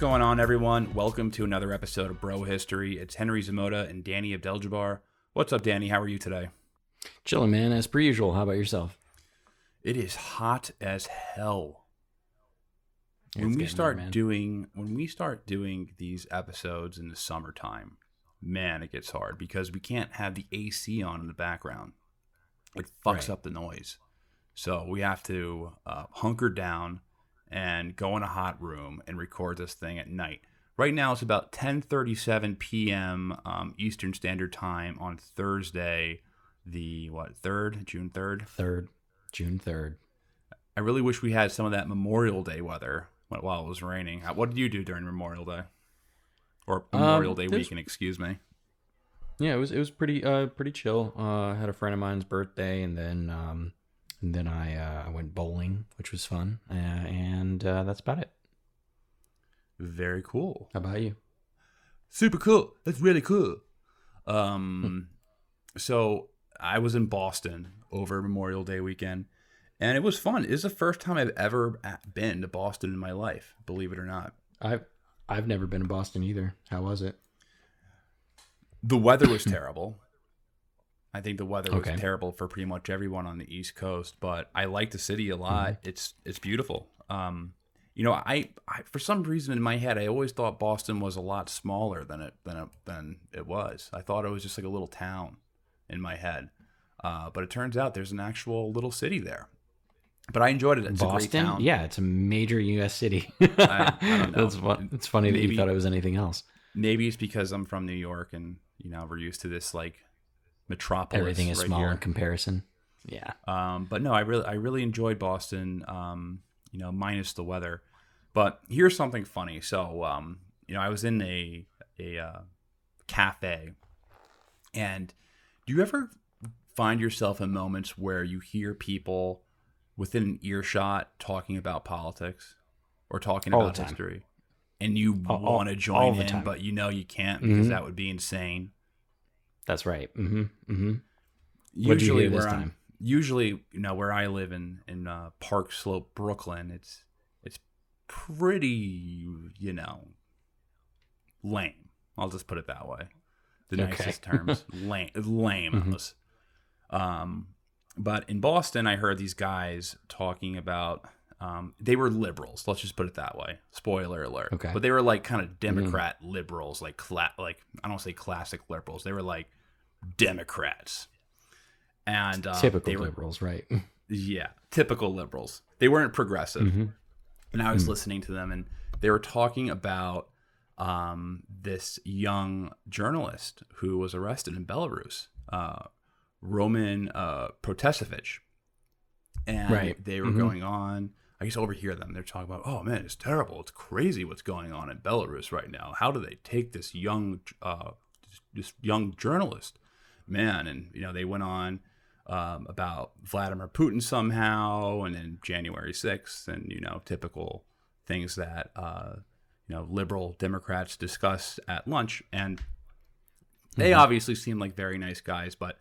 Going on, everyone? Welcome to another episode of Bro History. It's Henry Zamota and Danny Abdeljabbar. What's up, Danny? How are you today? Chilling, man, as per usual. How about yourself? It is hot as hell. It's when we start there, doing when we start doing these episodes in the summertime, man, it gets hard because we can't have the AC on in the background. It fucks Right. up the noise. So we have to uh, hunker down and go in a hot room and record this thing at night. Right now it's about 10:37 p.m. Um, Eastern Standard Time on Thursday, the what third June third. Third, June third. I really wish we had some of that Memorial Day weather while it was raining. What did you do during Memorial Day? Or Memorial Um, Day weekend, excuse me. Yeah, it was it was pretty uh pretty chill. Uh, I had a friend of mine's birthday, and then um, and then I uh, I went bowling, which was fun, uh, and uh, that's about it. Very cool. How about you? Super cool. That's really cool. Um, so I was in Boston over Memorial Day weekend, and it was fun. It is the first time I've ever been to Boston in my life, believe it or not. I've I've never been to Boston either. How was it? The weather was terrible. I think the weather was Okay. terrible for pretty much everyone on the East Coast, but I like the city a lot. Mm-hmm. It's it's beautiful. Um, you know, I, I for some reason in my head I always thought Boston was a lot smaller than it than it, than it was. I thought it was just like a little town in my head, uh, but it turns out there's an actual little city there. But I enjoyed it. It's a great Boston? town. Yeah, it's a major U.S. city. I don't know. That's fun. It's funny that you thought it was anything else. Maybe it's because I'm from New York and you know we're used to this like metropolis. Everything is right small here. in comparison. Yeah. Um, but no, I really I really enjoyed Boston. Um, you know, minus the weather. But here's something funny. So, um, you know, I was in a a uh, cafe, and do you ever find yourself in moments where you hear people within an earshot talking about politics or talking All about history, and you want to join in, time. but you know you can't because Mhm. that would be insane. That's right. Mm-hmm. Mm-hmm. Usually this where time? usually you know where I live in in uh, Park Slope, Brooklyn, it's it's pretty you know lame. I'll just put it that way. The Okay. nicest terms, lame, lame. Mhm. Um, but in Boston, I heard these guys talking about. Um, they were liberals. Let's just put it that way. Spoiler alert. Okay. But they were like kind of Democrat liberals, like cla- like I don't say classic liberals. They were like Democrats. And uh, Typical were, liberals, right? yeah, typical liberals. They weren't progressive. Mhm. And I was listening to them, and they were talking about um, this young journalist who was arrested in Belarus, uh, Roman uh, Protasevich. And Right. they were Mhm. going on. I used to overhear them. They're talking about, oh man, it's terrible. It's crazy what's going on in Belarus right now. How do they take this young, uh, this young journalist, man? And you know, they went on um, about Vladimir Putin somehow, and then January sixth, and you know, typical things that uh, you know liberal Democrats discuss at lunch, and they obviously seem like very nice guys. But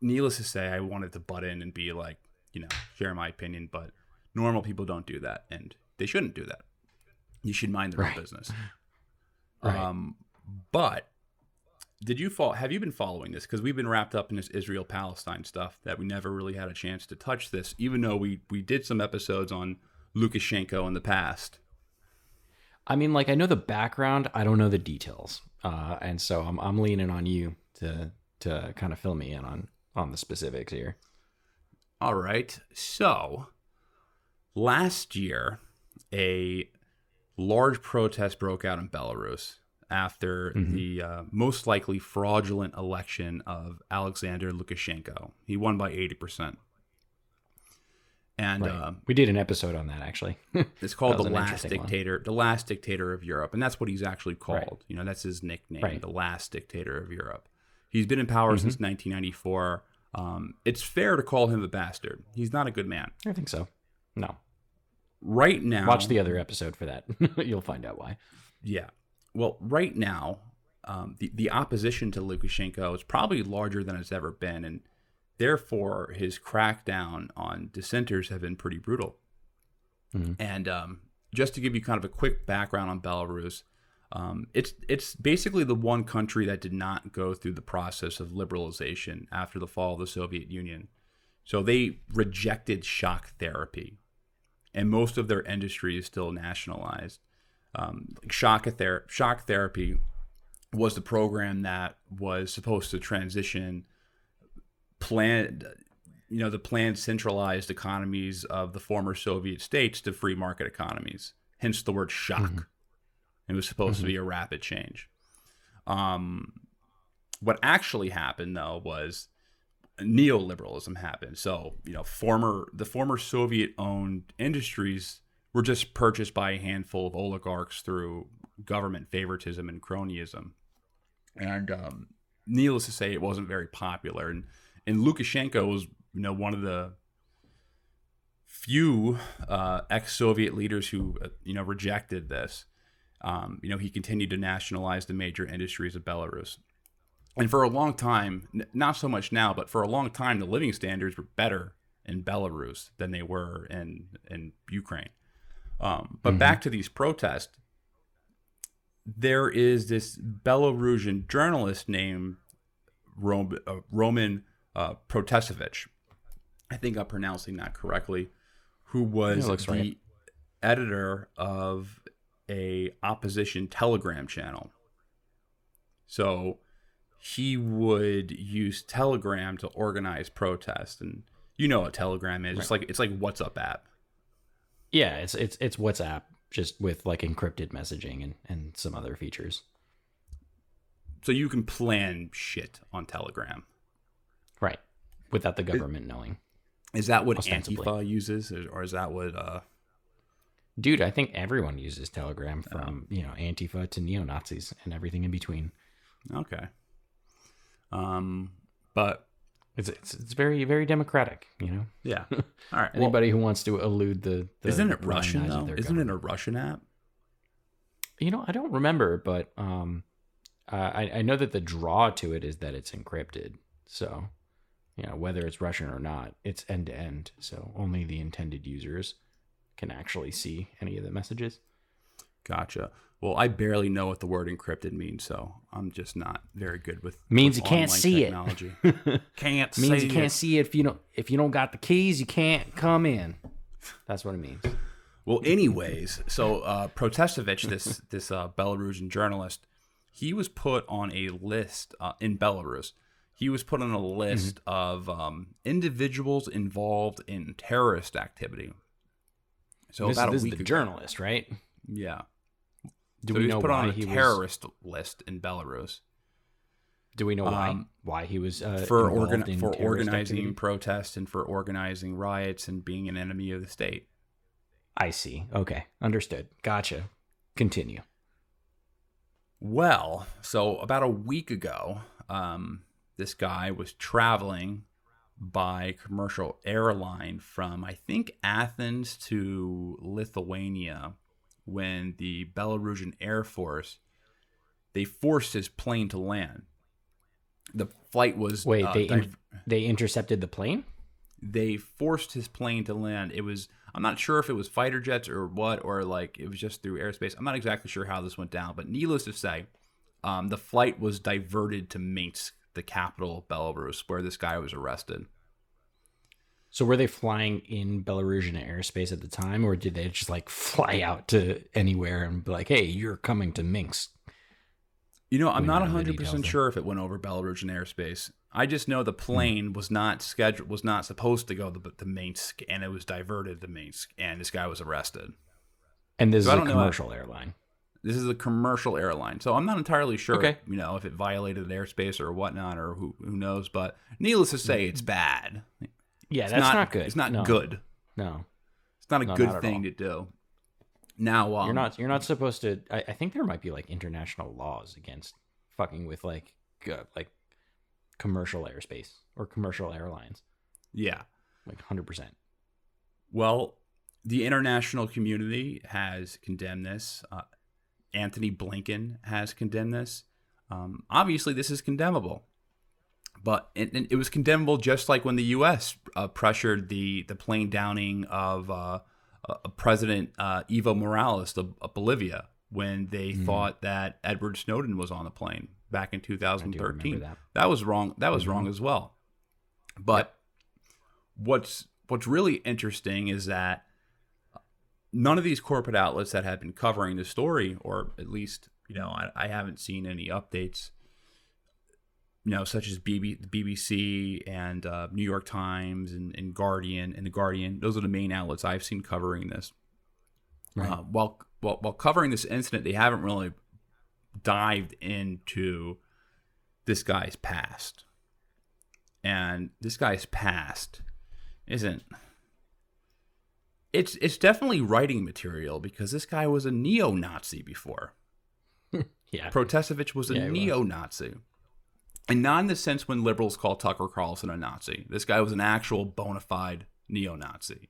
needless to say, I wanted to butt in and be like, you know, share my opinion, but normal people don't do that, and they shouldn't do that. You should mind their Right. own business. Right. Um, but did you fall? Have you been following this? Because we've been wrapped up in this Israel Palestine stuff that we never really had a chance to touch this, even though we we did some episodes on Lukashenko in the past. I mean, like I know the background, I don't know the details, uh, and so I'm I'm leaning on you to to kind of fill me in on on the specifics here. All right. So last year, a large protest broke out in Belarus after Mhm. the uh, most likely fraudulent election of Alexander Lukashenko. He won by 80%. And Right. uh, we did an episode on that actually. it's called the last interesting one. dictator, the last dictator of Europe, and that's what he's actually called. Right. You know, that's his nickname, Right. the last dictator of Europe. He's been in power Mm-hmm. since 1994. Um, it's fair to call him a bastard. He's not a good man. I think so. No, Right now, watch the other episode for that. You'll find out why. Yeah. Well, right now, um, the the opposition to Lukashenko is probably larger than it's ever been, and therefore his crackdown on dissenters have been pretty brutal. Mhm. And um, just to give you kind of a quick background on Belarus, um, it's it's basically the one country that did not go through the process of liberalization after the fall of the Soviet Union. So they rejected shock therapy, and most of their industry is still nationalized. Um, like shock, ther- shock therapy was the program that was supposed to transition planned you know the planned centralized economies of the former soviet states to free market economies hence the word shock. It was supposed to be a rapid change. Um, what actually happened though was neoliberalism happened so you know former the former soviet owned industries were just purchased by a handful of oligarchs through government favoritism and cronyism. And um, needless to say, it wasn't very popular. And and Lukashenko was you know one of the few uh, ex-Soviet leaders who uh, you know rejected this. Um, you know he continued to nationalize the major industries of Belarus. And for a long time, n- not so much now, but for a long time, the living standards were better in Belarus than they were in in Ukraine. Um, but back to these protests, there is this Belarusian journalist named Rom- uh, Roman uh, Protasevich. I think I'm pronouncing that correctly. Who was the right. editor of a opposition Telegram channel. So he would use Telegram to organize protests, and you know what Telegram is. It's like it's like WhatsApp app. Yeah, it's it's it's WhatsApp just with like encrypted messaging and and some other features. So you can plan shit on Telegram. Right. Without the government knowing. Is that what. Antifa uses, or or is that what? uh Dude, I think everyone uses Telegram from, you know, Antifa to neo Nazis and everything in between. Okay. Um, but It's, it's it's very very democratic, you know. yeah. All right. well, Anybody who wants to elude the, the isn't it Russian though? Isn't it a Russian app? You know, I don't remember, but um, uh, I I know that the draw to it is that it's encrypted. So, you know, whether it's Russian or not, it's end to end. So only the intended users can actually see any of the messages. Gotcha. Well, I barely know what the word encrypted means, so I'm just not very good with Means with you can't see technology. it. can't means you can't see it if you don't if you don't got the keys, you can't come in. That's what it means. Well, anyways, so uh, Protestovich, this this uh, Belarusian journalist, he was put on a list uh, in Belarus. He was put on a list of um, individuals involved in terrorist activity. So this about this a is the ago- journalist, right? yeah. Do so we he was know put why on a he was? terrorist list in Belarus Do we know why? Um, why he was uh, for organ- in for organizing activity? protests and for organizing riots and being an enemy of the state. I see. Okay, understood. Gotcha. Continue. Well, so about a week ago, um, this guy was traveling by commercial airline from, I think, Athens to Lithuania when the Belarusian Air Force they forced his plane to land. The flight was Wait, uh, they in- they intercepted the plane? they forced his plane to land. It was I'm not sure if it was fighter jets or what, or like it was just through airspace. I'm not exactly sure how this went down, but needless to say, um, the flight was diverted to Minsk, the capital of Belarus, where this guy was arrested. So were they flying in Belarusian airspace at the time, or did they just like fly out to anywhere and be like, "Hey, you're coming to Minsk"? You know, I'm We not don't know the 100 details percent sure if it went over Belarusian airspace. I just know the Hmm. plane was not scheduled, was not supposed to go to the, Minsk, and it was diverted to Minsk, and this guy was arrested. And this So is a know- commercial airline. This is a commercial airline, so I'm not entirely sure, Okay. you know, if it violated airspace or whatnot, or who who knows. But needless to say, it's bad. Yeah, It's that's not, good. It's not No. good. No, It's not a No, good not thing all. to do. Now, um, you're not. You're not supposed to. I, I think there might be like international laws against fucking with like uh, like commercial airspace or commercial airlines. Yeah. Like hundred percent. Well, the international community has condemned this. Uh, Antony Blinken has condemned this. Um, obviously, this is condemnable, but it, it was condemnable just like when the U.S. Uh, pressured the the plane downing of uh, uh, President uh, Evo Morales of, of Bolivia when they thought that Edward Snowden was on the plane back in 2013. that. that was wrong. That was wrong as well. But what's what's really interesting is that none of these corporate outlets that have been covering the story, or at least you know, I, I haven't seen any updates. You know, such as BB, BBC and uh, New York Times and, and Guardian and the Guardian. Those are the main outlets I've seen covering this. Right. Uh, while, while while covering this incident, they haven't really dived into this guy's past. And this guy's past isn't it's it's definitely writing material because this guy was a neo-Nazi before. yeah. Protasevich was a Yeah, he was. And not in the sense when liberals call Tucker Carlson a Nazi. This guy was an actual bona fide neo-Nazi.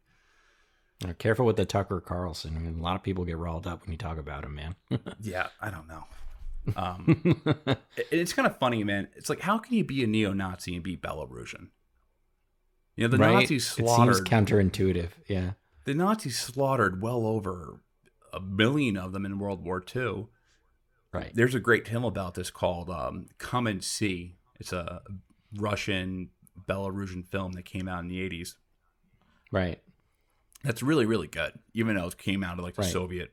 Uh, Careful with the Tucker Carlson. I mean, a lot of people get riled up when you talk about him, man. Yeah, I don't know. Um, it- it's kind of funny, man. It's like, how can you be a neo-Nazi and be Belarusian? You know, the right? Nazis It seems counterintuitive. Yeah. the Nazis slaughtered well over a million of them in World War II. Right. There's a great film about this called um, "Come and See." It's a Russian Belarusian film that came out in the '80s. Right. That's really, really good, even though it came out of like the Right. Soviet,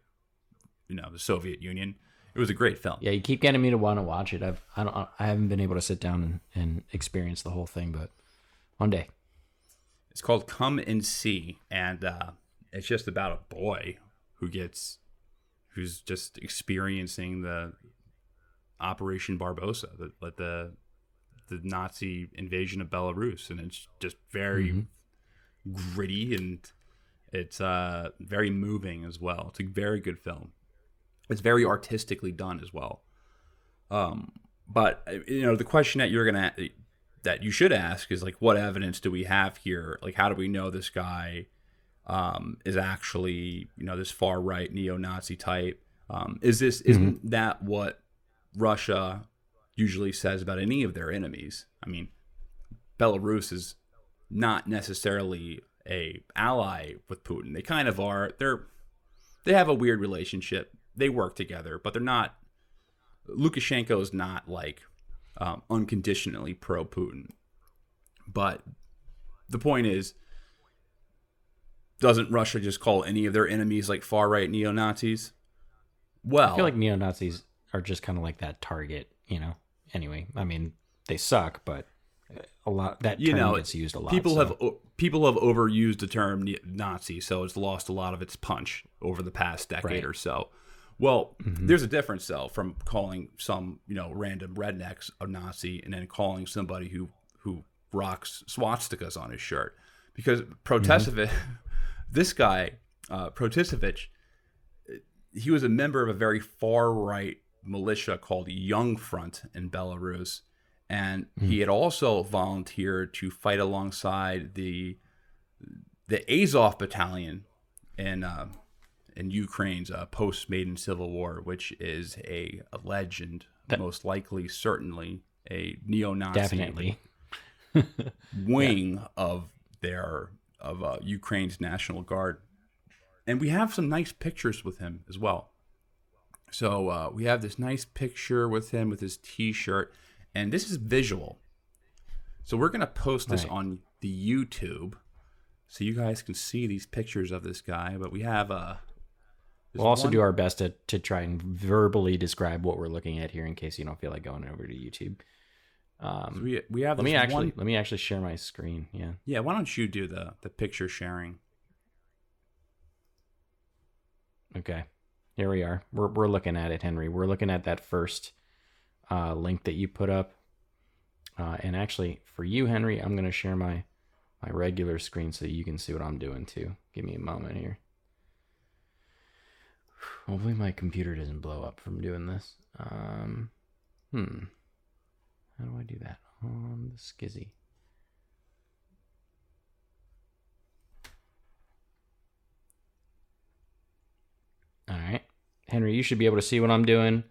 you know, the Soviet Union. It was a great film. Yeah, you keep getting me to want to watch it. I've I don't I haven't been able to sit down and, and experience the whole thing, but one day. It's called Come and See, and uh, it's just about a boy who gets, who's just experiencing the Operation Barbarossa, the like the the Nazi invasion of Belarus, and it's just very gritty and it's uh, very moving as well. It's a very good film. It's very artistically done as well. Um, but you know, the question that you're gonna that you should ask is like, what evidence do we have here? Like, how do we know this guy um, is actually you know this far right neo-Nazi type? Um, is this isn't that what Russia usually says about any of their enemies? I mean, Belarus is not necessarily a ally with Putin. They kind of are. They're they have a weird relationship. They work together, but they're not. Lukashenko is not like um, unconditionally pro Putin. But the point is, doesn't Russia just call any of their enemies like far right neo Nazis? Well, I feel like neo Nazis are just kind of like that target, you know. Anyway, I mean, they suck, but a lot that you know, gets used a lot. People so- have people have overused the term Nazi, so it's lost a lot of its punch over the past decade Right. or so. Well, Mm-hmm. there's a difference though from calling some you know random rednecks a Nazi and then calling somebody who who rocks swastikas on his shirt because Protasevich, this guy uh, he was a member of a very far right militia called Young Front in Belarus, and he had also volunteered to fight alongside the the Azov Battalion in uh, in Ukraine's uh, post Maidan Civil War, which is a, a legend, That- most likely, certainly a neo-Nazi definitely. wing of their of uh, Ukraine's National Guard, and we have some nice pictures with him as well. So uh, we have this nice picture with him with his T-shirt, and this is visual. So we're gonna post this Right. on the YouTube, so you guys can see these pictures of this guy. But we have uh, We'll also one- do our best to to try and verbally describe what we're looking at here, in case you don't feel like going over to YouTube. Um, we we have. let me actually one- let me actually share my screen. Yeah. Yeah, why don't you do the the picture sharing? Okay. Here we are. We're we're looking at it, Henry. We're looking at that first uh, link that you put up. Uh, and actually, for you, Henry, I'm gonna share my my regular screen so you can see what I'm doing too. Give me a moment here. Hopefully, my computer doesn't blow up from doing this. Um, hmm. How do I do that on the skizzy? All right. Henry, you should be able to see what I'm doing.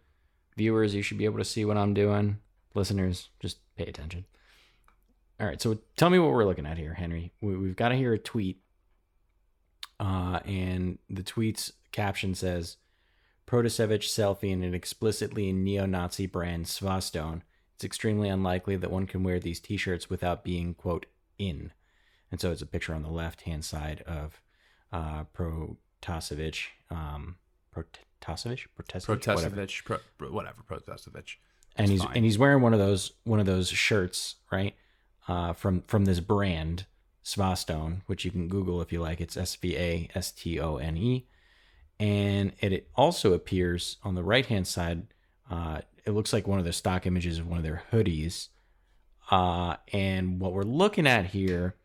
Viewers, you should be able to see what I'm doing. Listeners, just pay attention. All right. So tell me what we're looking at here, Henry. We, we've got to hear a tweet. Uh, and the tweet's caption says Protasevich selfie in an explicitly neo Nazi brand Svastone. It's extremely unlikely that one can wear these t shirts without being, quote, in. And so it's a picture on the left hand side of uh, Protasevich. Um, Protasevich? Protasevich? Whatever. Pro, pro- whatever, Protestovich. And he's fine. and he's wearing one of those one of those shirts, right? Uh, from from this brand, Svastone, which you can Google if you like. It's S V A S T O N E, and it, it also appears on the right hand side. Uh, it looks like one of the stock images of one of their hoodies. Uh, and what we're looking at here,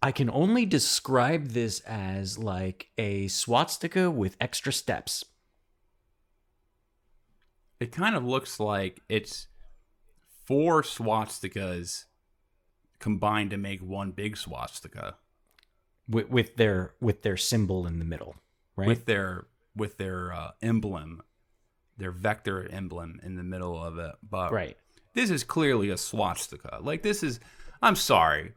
I can only describe this as like a swastika with extra steps. It kind of looks like it's four swastikas combined to make one big swastika with, with their with their symbol in the middle, right? with their with their uh, emblem, their vector emblem in the middle of it. But right. this is clearly a swastika. Like this is I'm sorry.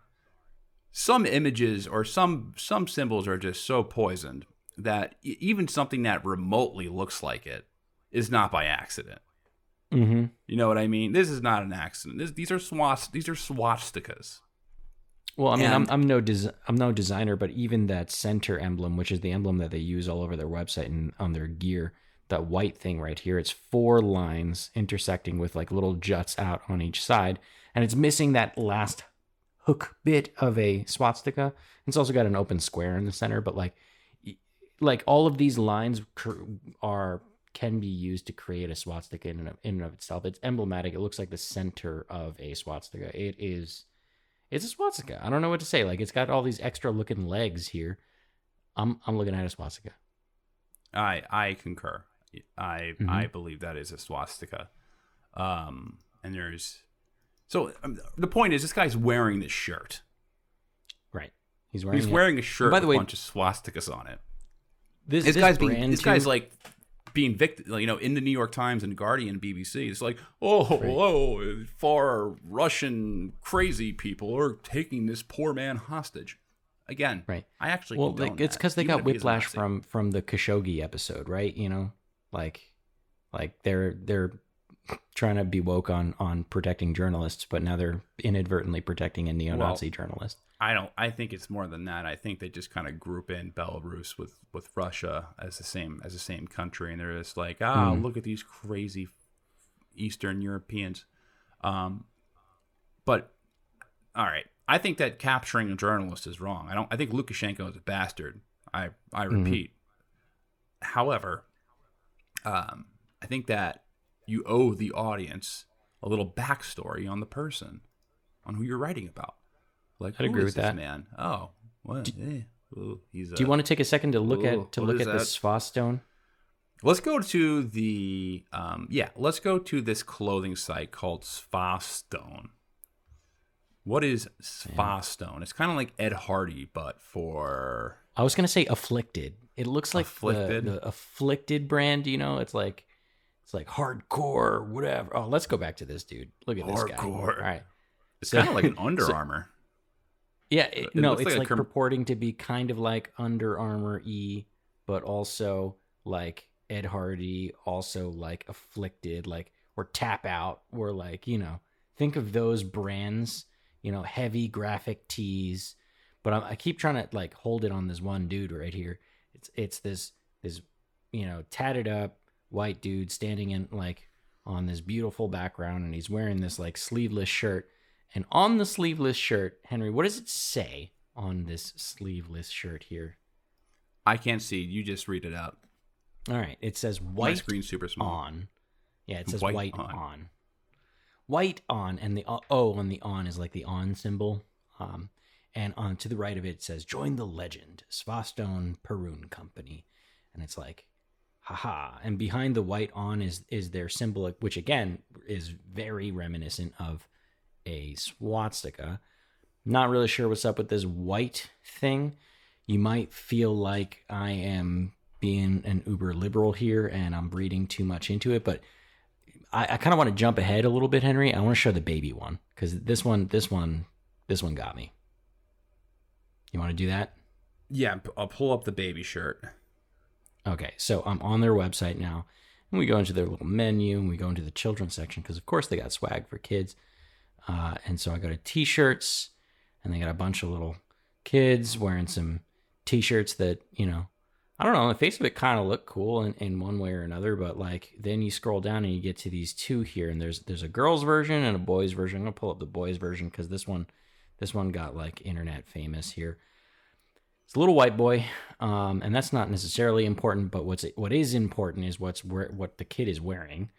Some images or some some symbols are just so poisoned that even something that remotely looks like it is not by accident. Mm-hmm. You know what I mean? This is not an accident. This, these are swast these are swastikas. Well, I mean, I'm I'm no des- I'm no designer, but even that center emblem, which is the emblem that they use all over their website and on their gear, that white thing right here, it's four lines intersecting with like little juts out on each side, and it's missing that last hook bit of a swastika. It's also got an open square in the center, but like like all of these lines are can be used to create a swastika in and of, in and of itself. It's emblematic. It looks like the center of a swastika. It is it's a swastika. I don't know what to say. Like it's got all these extra looking legs here. I'm I'm looking at a swastika. I I concur. I Mhm. I believe that is a swastika. Um, and there's so um, the point is this guy's wearing this shirt. Right. He's wearing He's wearing a shirt by the with way- a bunch of swastikas on it. this, This, this guy's being this guy's like being victim, you know, in the New York Times and Guardian, BBC. It's like, oh, oh, far Russian crazy people are taking this poor man hostage. Again, Right. I actually well, like, it's because they even got if he's a whiplash from from the Khashoggi episode, right? You know, like like they're they're trying to be woke on on protecting journalists, but now they're inadvertently protecting a neo-Nazi journalist. I don't. I think it's more than that. I think they just kind of group in Belarus with with Russia as the same as the same country, and they're just like, ah, Mm. look at these crazy Eastern Europeans. Um, but all right, I think that capturing a journalist is wrong. I don't. I think Lukashenko is a bastard. I I Mhm. repeat. However, um, I think that you owe the audience a little backstory on the person, on who you're writing about. Like, I'd agree with this that. man? Oh, what? eh, ooh, he's. Do you uh, want to take a second to look ooh, at to look at the that? Svastone? Let's go to the um yeah, let's go to this clothing site called Svastone. What is Svastone? It's kind of like Ed Hardy, but for I was gonna say afflicted. It looks like Afflicted? The, the afflicted brand. You know, it's like it's like hardcore, whatever. Oh, let's go back to this dude. Look at this guy. Hardcore. All right. it's So- kind of like an Under so- Armour. Yeah, it, It no, it's like like, purporting to be kind of like Under Armour E, but also like Ed Hardy, also like afflicted, like or tap out, or like you know, think of those brands, you know, heavy graphic tees. But I, I keep trying to like hold it on this one dude right here. It's it's this this you know tatted up white dude standing in like on this beautiful background and he's wearing this like sleeveless shirt and on the sleeveless shirt henry what does it say on this sleeveless shirt here I can't see. You just read it out. all right it says white My white screen's super small. on yeah it says White white, on. on. white on and the o O on the on is like the on symbol um and on to the right of it, says join the legend svastone Perun company. And it's like haha. And behind the white on is is their symbol which again is very reminiscent of a swastika. Not really sure what's up with this white thing. You might feel like i am being an uber liberal here and i'm reading too much into it but i, I kind of want to jump ahead a little bit henry. I want to show the baby one because this one this one this one got me you want to do that Yeah, I'll pull up the baby shirt. Okay, so I'm on their website now, and we go into their little menu, and we go into the children's section because, of course, they got swag for kids. Uh, and so I go to T-shirts, and they got a bunch of little kids wearing some T-shirts that you know, I don't know. On the face of it, kind of look cool in, in one way or another, but like then you scroll down and you get to these two here, and there's there's a girls version and a boys version. I'm gonna pull up the boys version because this one this one got like internet famous here. It's a little white boy, um, and that's not necessarily important. But what's what is important is what's where, what the kid is wearing.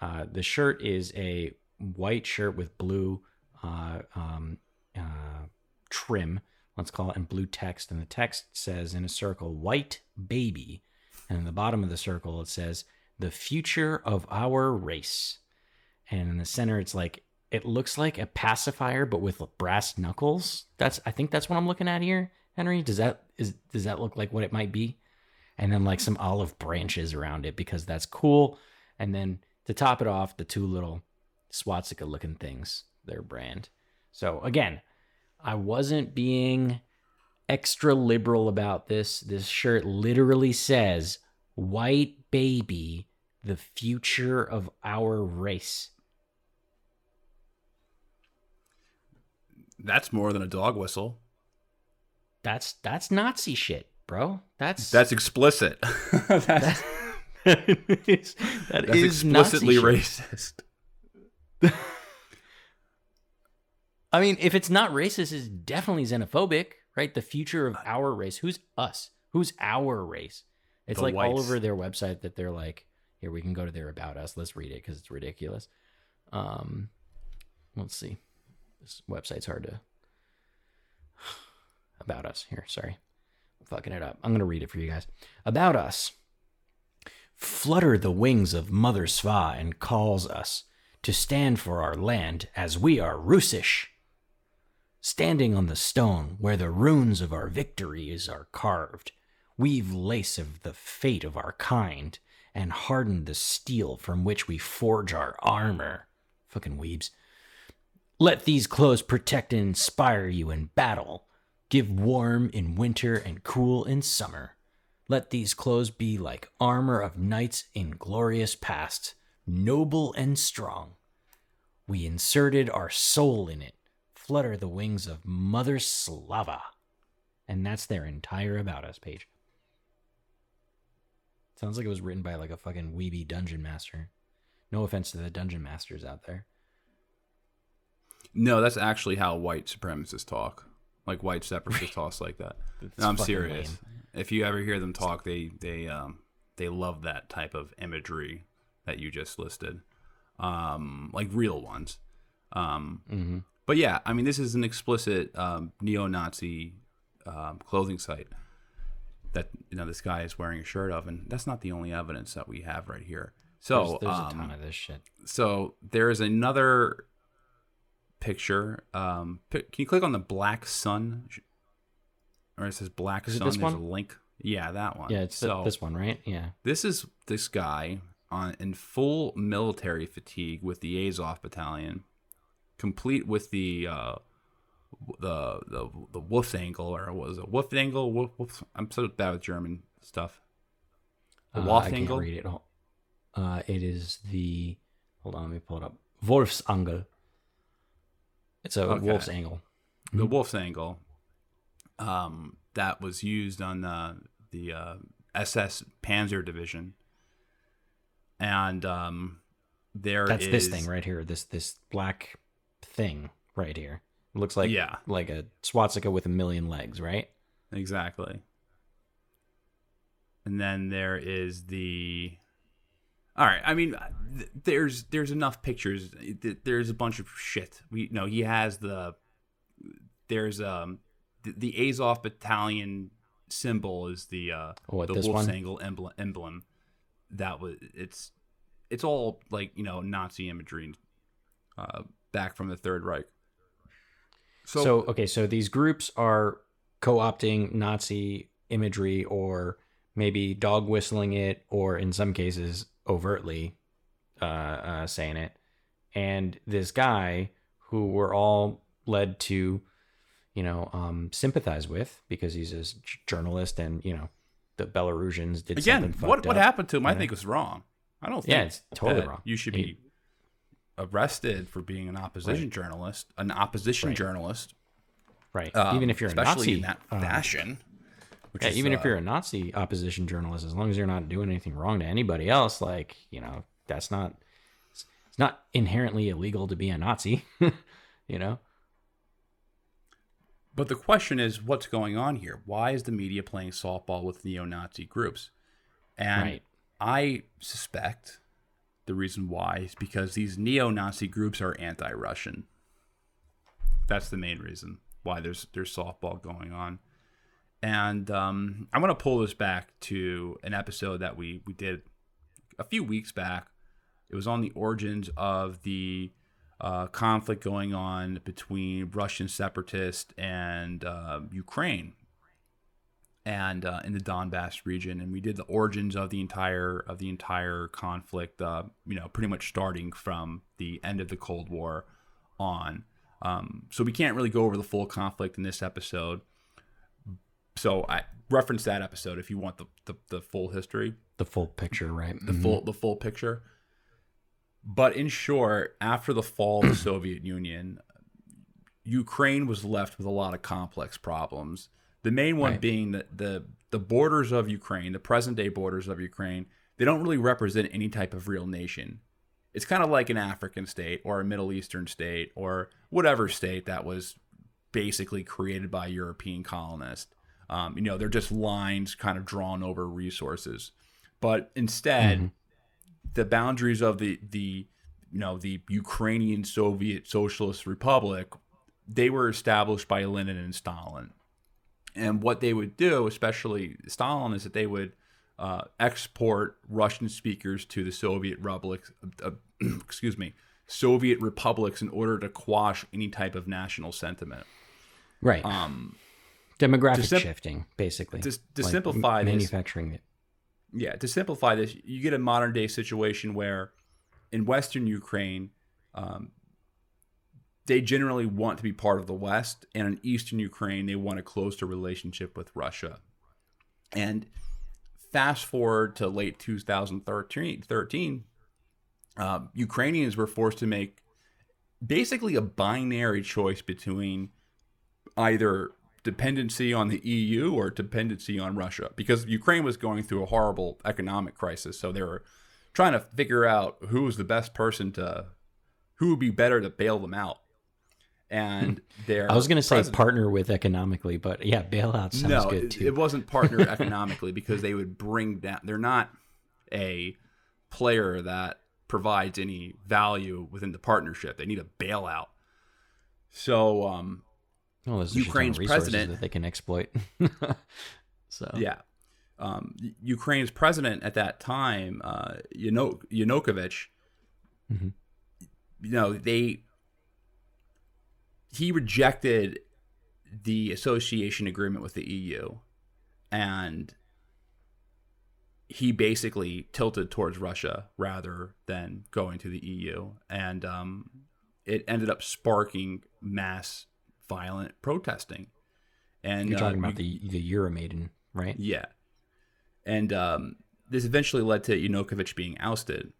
Uh, the shirt is a white shirt with blue uh, um, uh, trim, let's call it, and blue text. And the text says in a circle, "White baby," and in the bottom of the circle it says, "The future of our race." And in the center, it's like it looks like a pacifier, but with brass knuckles. That's I think that's what I'm looking at here. Henry, does that is does that look like what it might be? And then like some olive branches around it because that's cool. And then to top it off, the two little swastika looking things, their brand. So again, I wasn't being extra liberal about this. This shirt literally says white baby, the future of our race. That's more than a dog whistle. That's that's Nazi shit, bro. That's That's explicit. that's that is, that that's is explicitly racist. I mean, if it's not racist, it's definitely xenophobic, right? The future of our race. Who's us? Who's our race? It's The like all over their website that they're like, here we can go to their about us. Let's read it because it's ridiculous. Um, let's see. This website's hard to about us here. Sorry, I'm fucking it up. I'm gonna read it for you guys. About us. Flutter the wings of Mother Sva and calls us to stand for our land as we are Russish. Standing on the stone where the runes of our victories are carved, weave lace of the fate of our kind, and harden the steel from which we forge our armor. Fucking weebs. Let these clothes protect and inspire you in battle. Give warm in winter and cool in summer. Let these clothes be like armor of knights in glorious past, noble and strong. We inserted our soul in it. Flutter the wings of Mother Slava. And that's their entire About Us page. Sounds like it was written by like a fucking weeby dungeon master. No offense to the dungeon masters out there. No, that's actually how white supremacists talk. Like white separatists talk like that. No, I'm serious. lame. If you ever hear them talk, they they um they love that type of imagery that you just listed, um, like real ones. Um, Mm-hmm. but yeah, I mean, this is an explicit um, neo-Nazi um, clothing site that you know this guy is wearing a shirt of, and that's not the only evidence that we have right here. So There's, there's um, a ton of this shit. so there is another picture. Um, can you click on the black sun? Or it says black Is sun. this There's one? a link. Yeah, that one. Yeah, it's so this one, right? Yeah. this is this guy on in full military fatigue with the Azov battalion, complete with the uh, the the the wolf angle or what was it wolf angle? Wolf, wolf, I'm so bad with German stuff. The Uh, Wolf I can't angle? read it. Uh, it is the. Hold on, let me pull it up. Wolfsangel. It's a Okay. wolf's angle. the Mhm. wolf's angle um, that was used on uh, the uh, SS Panzer Division, and um, there That's is- this thing right here. This this black thing right here. It looks like Yeah. like a swastika with a million legs, right? Exactly. And then there is the. All right. I mean, th- there's there's enough pictures. Th- There's a bunch of shit. We know he has the. There's um the, the Azov battalion symbol is the uh Oh, the wolf's angle emblem, emblem. That was it's it's all like you know Nazi imagery, uh, back from the Third Reich. So, okay, so these groups are co-opting Nazi imagery or maybe dog whistling it or in some cases overtly uh, uh, saying it. And this guy who we're all led to, you know, um, sympathize with because he's a journalist and, you know, the Belarusians did again, what what up, happened to him? I you know? think was wrong. I don't. Yeah, think it's totally wrong. You should He- be arrested for being an opposition Right. journalist, an opposition Right. journalist, Right. um, even if you're especially Nazi. in that um, fashion. Which Yeah, is, even if uh, you're a Nazi opposition journalist, as long as you're not doing anything wrong to anybody else, like you know, that's not it's it's not inherently illegal to be a Nazi, you know. But the question is, what's going on here? Why is the media playing softball with neo-Nazi groups? And Right. I suspect the reason why is because these neo-Nazi groups are anti-Russian. That's the main reason why there's there's softball going on. And um, I'm gonna pull this back to an episode that we we did a few weeks back. It was on the origins of the uh, conflict going on between Russian separatists and uh, Ukraine, and uh, in the Donbass region. And we did the origins of the entire of the entire conflict. Uh, you know, pretty much starting from the end of the Cold War on. Um, so we can't really go over the full conflict in this episode. So I reference that episode if you want the, the, the full history The full picture, right? the mm-hmm. full the full picture. But in short, after the fall of the Soviet Union, Ukraine was left with a lot of complex problems. The main one Right. being that the the borders of Ukraine, the present day borders of Ukraine, they don't really represent any type of real nation. It's kind of like an African state or a Middle Eastern state or whatever state that was basically created by European colonists. Um, you know, they're just lines kind of drawn over resources. But instead, the boundaries of the the you know the Ukrainian Soviet Socialist Republic, they were established by Lenin and Stalin. And what they would do, especially Stalin, is that they would uh, export Russian speakers to the Soviet republics, uh, excuse me, Soviet republics in order to quash any type of national sentiment. right. Um, Demographic sim- shifting, basically. to- to Like, simplify m- this- manufacturing it. yeah, to simplify this, you get a modern day situation where in Western Ukraine, um, they generally want to be part of the West, and in Eastern Ukraine, they want a closer relationship with Russia. And fast forward to late 2013, 13, um, Ukrainians were forced to make basically a binary choice between either dependency on the EU or dependency on Russia because Ukraine was going through a horrible economic crisis. So they were trying to figure out who was the best person to, who would be better to bail them out. And their I was going to say partner with economically, but yeah, bailout sounds no, good too. it wasn't partner economically because they would bring down. They're not a player that provides any value within the partnership. They need a bailout. So um, well, there's a shit ton Ukraine's president- that they can exploit. so yeah, um, Ukraine's president at that time, uh, Yano- Yanukovych, Mhm. you know, they he rejected the association agreement with the EU, and he basically tilted towards Russia rather than going to the EU, and um, it ended up sparking mass violent protesting. And you're talking uh, about you- the the Euromaidan, right? yeah. And um, this eventually led to Yanukovych being ousted.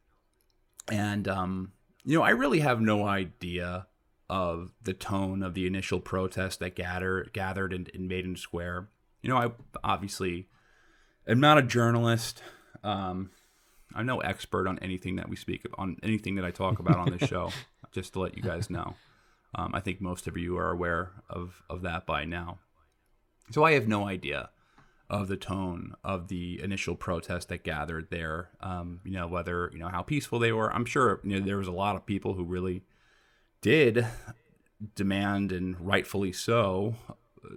And, um, you know, I really have no idea of the tone of the initial protest that gather, gathered in, in Maidan Square. You know, I obviously, am not a journalist. Um, I'm no expert on anything that we speak of, on anything that I talk about on this show. Just to let you guys know, um, I think most of you are aware of of that by now. So I have no idea of the tone of the initial protest that gathered there. Um, you know whether you know how peaceful they were. I'm sure you know there was a lot of people who really did demand and rightfully so uh,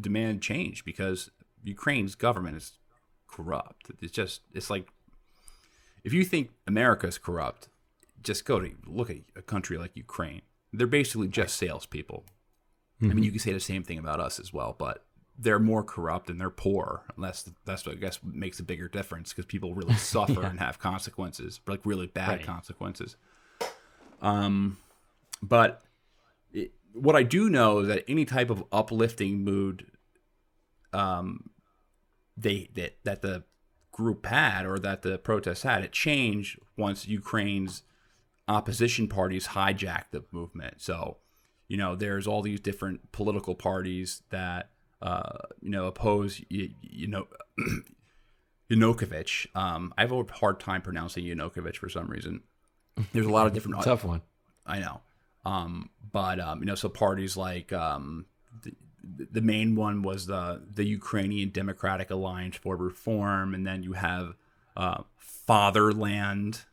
demand change because Ukraine's government is corrupt. It's just it's like if you think America is corrupt, just go to look at a country like Ukraine. They're basically just salespeople. Mm-hmm. I mean, you can say the same thing about us as well, but they're more corrupt and they're poor. And that's that's what I guess makes a bigger difference because people really suffer yeah. and have consequences, like really bad right. consequences. Um, but it, what I do know is that any type of uplifting mood, um, they that that the group had or that the protests had, it changed once Ukraine's opposition parties hijacked the movement. So, you know, there's all these different political parties that uh, you know oppose you, you know Yanukovych. Um, I have a hard time pronouncing Yanukovych for some reason. There's a lot of different tough one. I know. Um, but um, you know, so parties like um, the, the main one was the the Ukrainian Democratic Alliance for Reform, and then you have uh, Fatherland,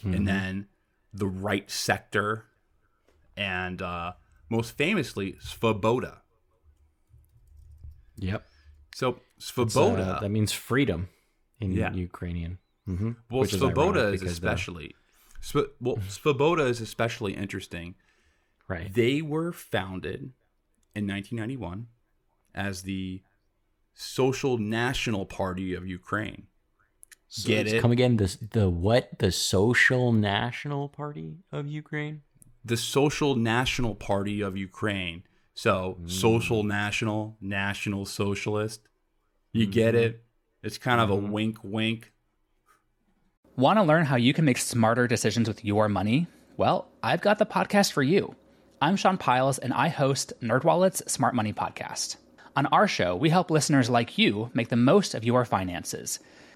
mm-hmm. and then the Right Sector, and uh, most famously Svoboda. Yep. So Svoboda uh, that means freedom in yeah. Ukrainian. Mm-hmm. Well, Which Svoboda is, is especially the... well, Svoboda is especially interesting. Right. They were founded in 1991 as the Social National Party of Ukraine. So Get it? Come again? The the what? The Social National Party of Ukraine. The Social National Party of Ukraine. So mm. social national, national socialist. You mm. get it? It's kind of a mm-hmm. wink, wink. Want to learn how you can make smarter decisions with your money? Well, I've got the podcast for you. I'm Sean Pyles, and I host NerdWallet's Smart Money Podcast. On our show, we help listeners like you make the most of your finances.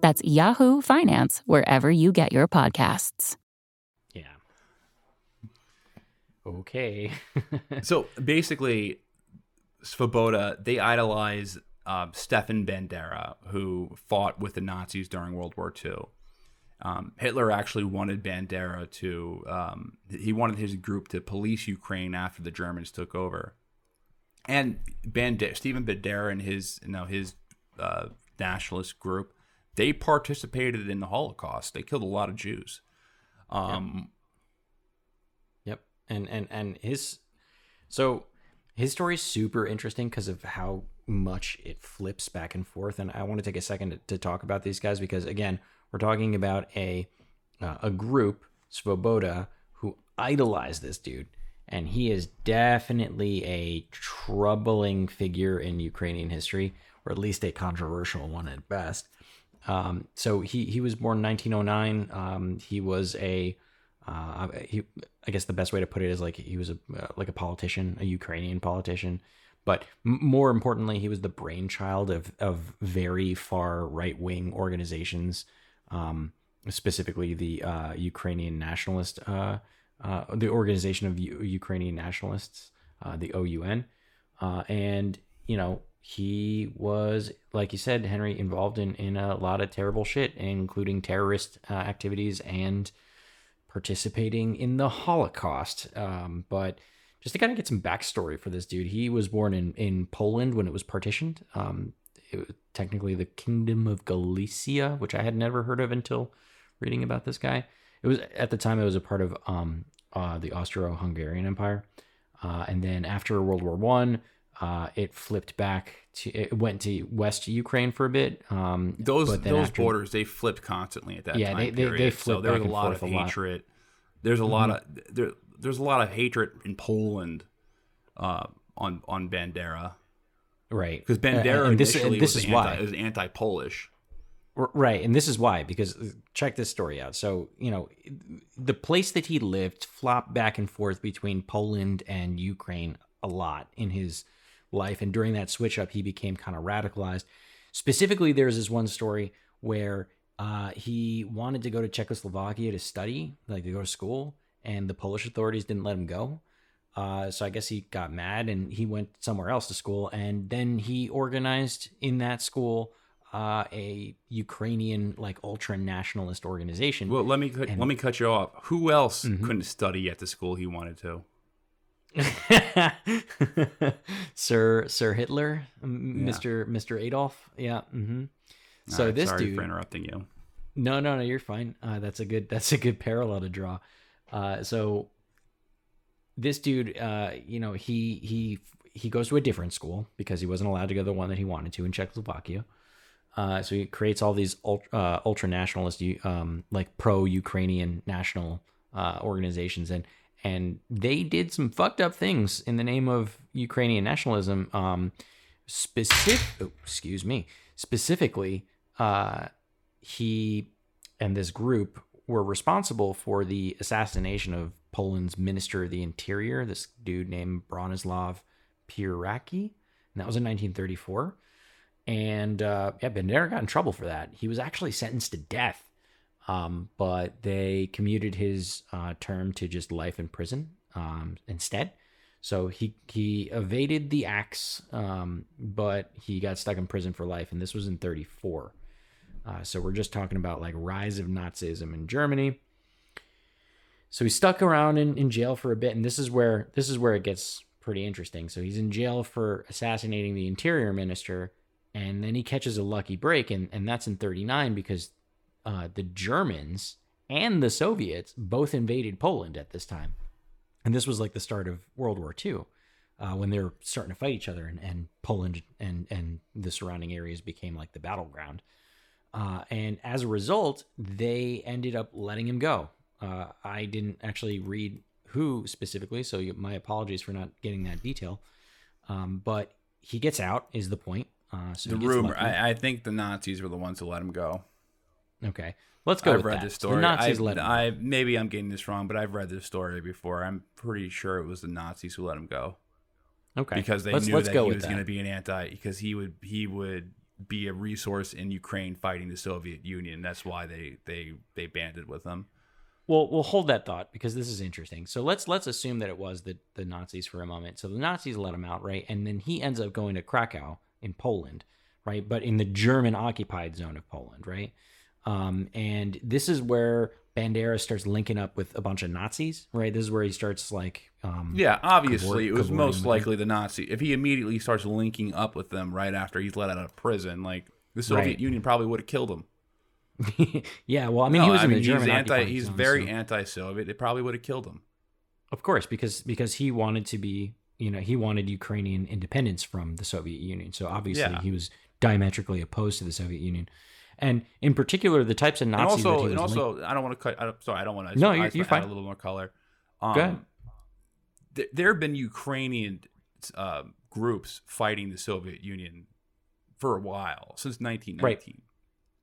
That's Yahoo Finance wherever you get your podcasts. Yeah. Okay. so basically, Svoboda, they idolize uh, Stefan Bandera, who fought with the Nazis during World War II. Um, Hitler actually wanted Bandera to, um, he wanted his group to police Ukraine after the Germans took over and Bandera, Stephen Bandera and his you know his uh, nationalist group, they participated in the Holocaust. They killed a lot of Jews. Um, yep. yep. And and and his so his story is super interesting because of how much it flips back and forth. And I want to take a second to, to talk about these guys because again, we're talking about a uh, a group, Svoboda, who idolized this dude and he is definitely a troubling figure in Ukrainian history, or at least a controversial one at best. Um, so he he was born 1909. Um, he was a Uh, he, I guess the best way to put it is like he was a uh, like a politician, a Ukrainian politician. But m- more importantly, he was the brainchild of of very far right wing organizations, um, specifically the uh, Ukrainian nationalist, uh, uh, the Organization of U- Ukrainian Nationalists, uh, the OUN, uh, and you know he was, like you said, Henry, involved in in a lot of terrible shit, including terrorist uh, activities and participating in the Holocaust. Um, but just to kind of get some backstory for this dude, he was born in, in Poland when it was partitioned. Um, it was technically the Kingdom of Galicia, which I had never heard of until reading about this guy. It was at the time it was a part of um, uh, the Austro-Hungarian Empire, uh, and then after World War One, uh, it flipped back to it went to West Ukraine for a bit. Um, those those after- borders they flipped constantly at that Yeah, time they- they- they period. so there was a lot of a lot. hatred. There's a lot of there. There's a lot of hatred in Poland uh, on on Bandera right because Uh, Bandera and this, initially and this was is anti, why it was anti-Polish. Right, and this is why because uh, check this story out. So you know, the place that he lived flopped back and forth between Poland and Ukraine a lot in his life, and during that switch up, he became kind of radicalized. Specifically, there's this one story where uh, he wanted to go to Czechoslovakia to study, like to go to school, and the Polish authorities didn't let him go. Uh, so I guess he got mad and he went somewhere else to school, and then he organized in that school uh, a Ukrainian like ultra nationalist organization. Well, let me cut, And- let me cut you off. Who else Mhm. couldn't study at the school he wanted to? Sir Sir Hitler, m- Yeah. Mr. Mr. Adolf, yeah. hmm So right, this sorry dude, for interrupting you. no, no, no, you're fine. Uh, that's a good that's a good parallel to draw. Uh, so this dude, uh, you know, he he he goes to a different school because he wasn't allowed to go to the one that he wanted to in Czechoslovakia. Uh, so he creates all these ultra, uh, ultra nationalist, um, like pro Ukrainian national uh, organizations, and and they did some fucked up things in the name of Ukrainian nationalism. Um, specific, oh, excuse me, specifically, uh, he and this group were responsible for the assassination of Poland's Minister of the Interior, this dude named Bronislaw Pieracki, and that was in 1934. And uh, yeah, Bandera got in trouble for that. He was actually sentenced to death, um, but they commuted his uh, term to just life in prison um, instead. So he he evaded the axe, um, but he got stuck in prison for life, and this was in 34. Uh, so we're just talking about like rise of Nazism in Germany. So he stuck around in, in jail for a bit, and this is where this is where it gets pretty interesting. So he's in jail for assassinating the interior minister, and then he catches a lucky break, and, and that's in 39 because uh, the Germans and the Soviets both invaded Poland at this time. And this was like the start of World War II. Uh, when they were starting to fight each other, and, and Poland and, and the surrounding areas became like the battleground. Uh, and as a result, they ended up letting him go. Uh, I didn't actually read who specifically, so my apologies for not getting that detail. Um, but he gets out, is the point. Uh, so The rumor. I, I think the Nazis were the ones who let him go. Okay, let's go. I've with read that. this So story. The Nazis I, let him. I maybe I'm getting this wrong, but I've read this story before. I'm pretty sure it was the Nazis who let him go okay, because they let's, knew let's that he was going to be an anti because he would he would be a resource in Ukraine fighting the Soviet Union. That's why they they they banded with him. Well, we'll hold that thought because this is interesting. So let's let's assume that it was the the Nazis for a moment. So the Nazis let him out, right? And then he ends up going to Krakow in Poland, right? But in the German occupied zone of Poland, right? Um, and this is where Bandera starts linking up with a bunch of Nazis, right? This is where he starts like, um, Yeah, obviously, cavort- it was most likely the Nazi. If he immediately starts linking up with them right after he's let out of prison, like the Soviet Right. Union probably would have killed him. yeah. Well, I mean, No, he was in the he's German anti. He's zone, very so- anti-Soviet. It probably would have killed him. Of course, because because he wanted to be, you know, he wanted Ukrainian independence from the Soviet Union. So obviously Yeah. he was diametrically opposed to the Soviet Union, and in particular the types of And Nazis also, that he and also, linked- I don't want to cut. I don't, sorry, I don't want to. No, I you're- you're fine. A little more color. Um, Go ahead. th- there have been Ukrainian uh, groups fighting the Soviet Union for a while since 1919.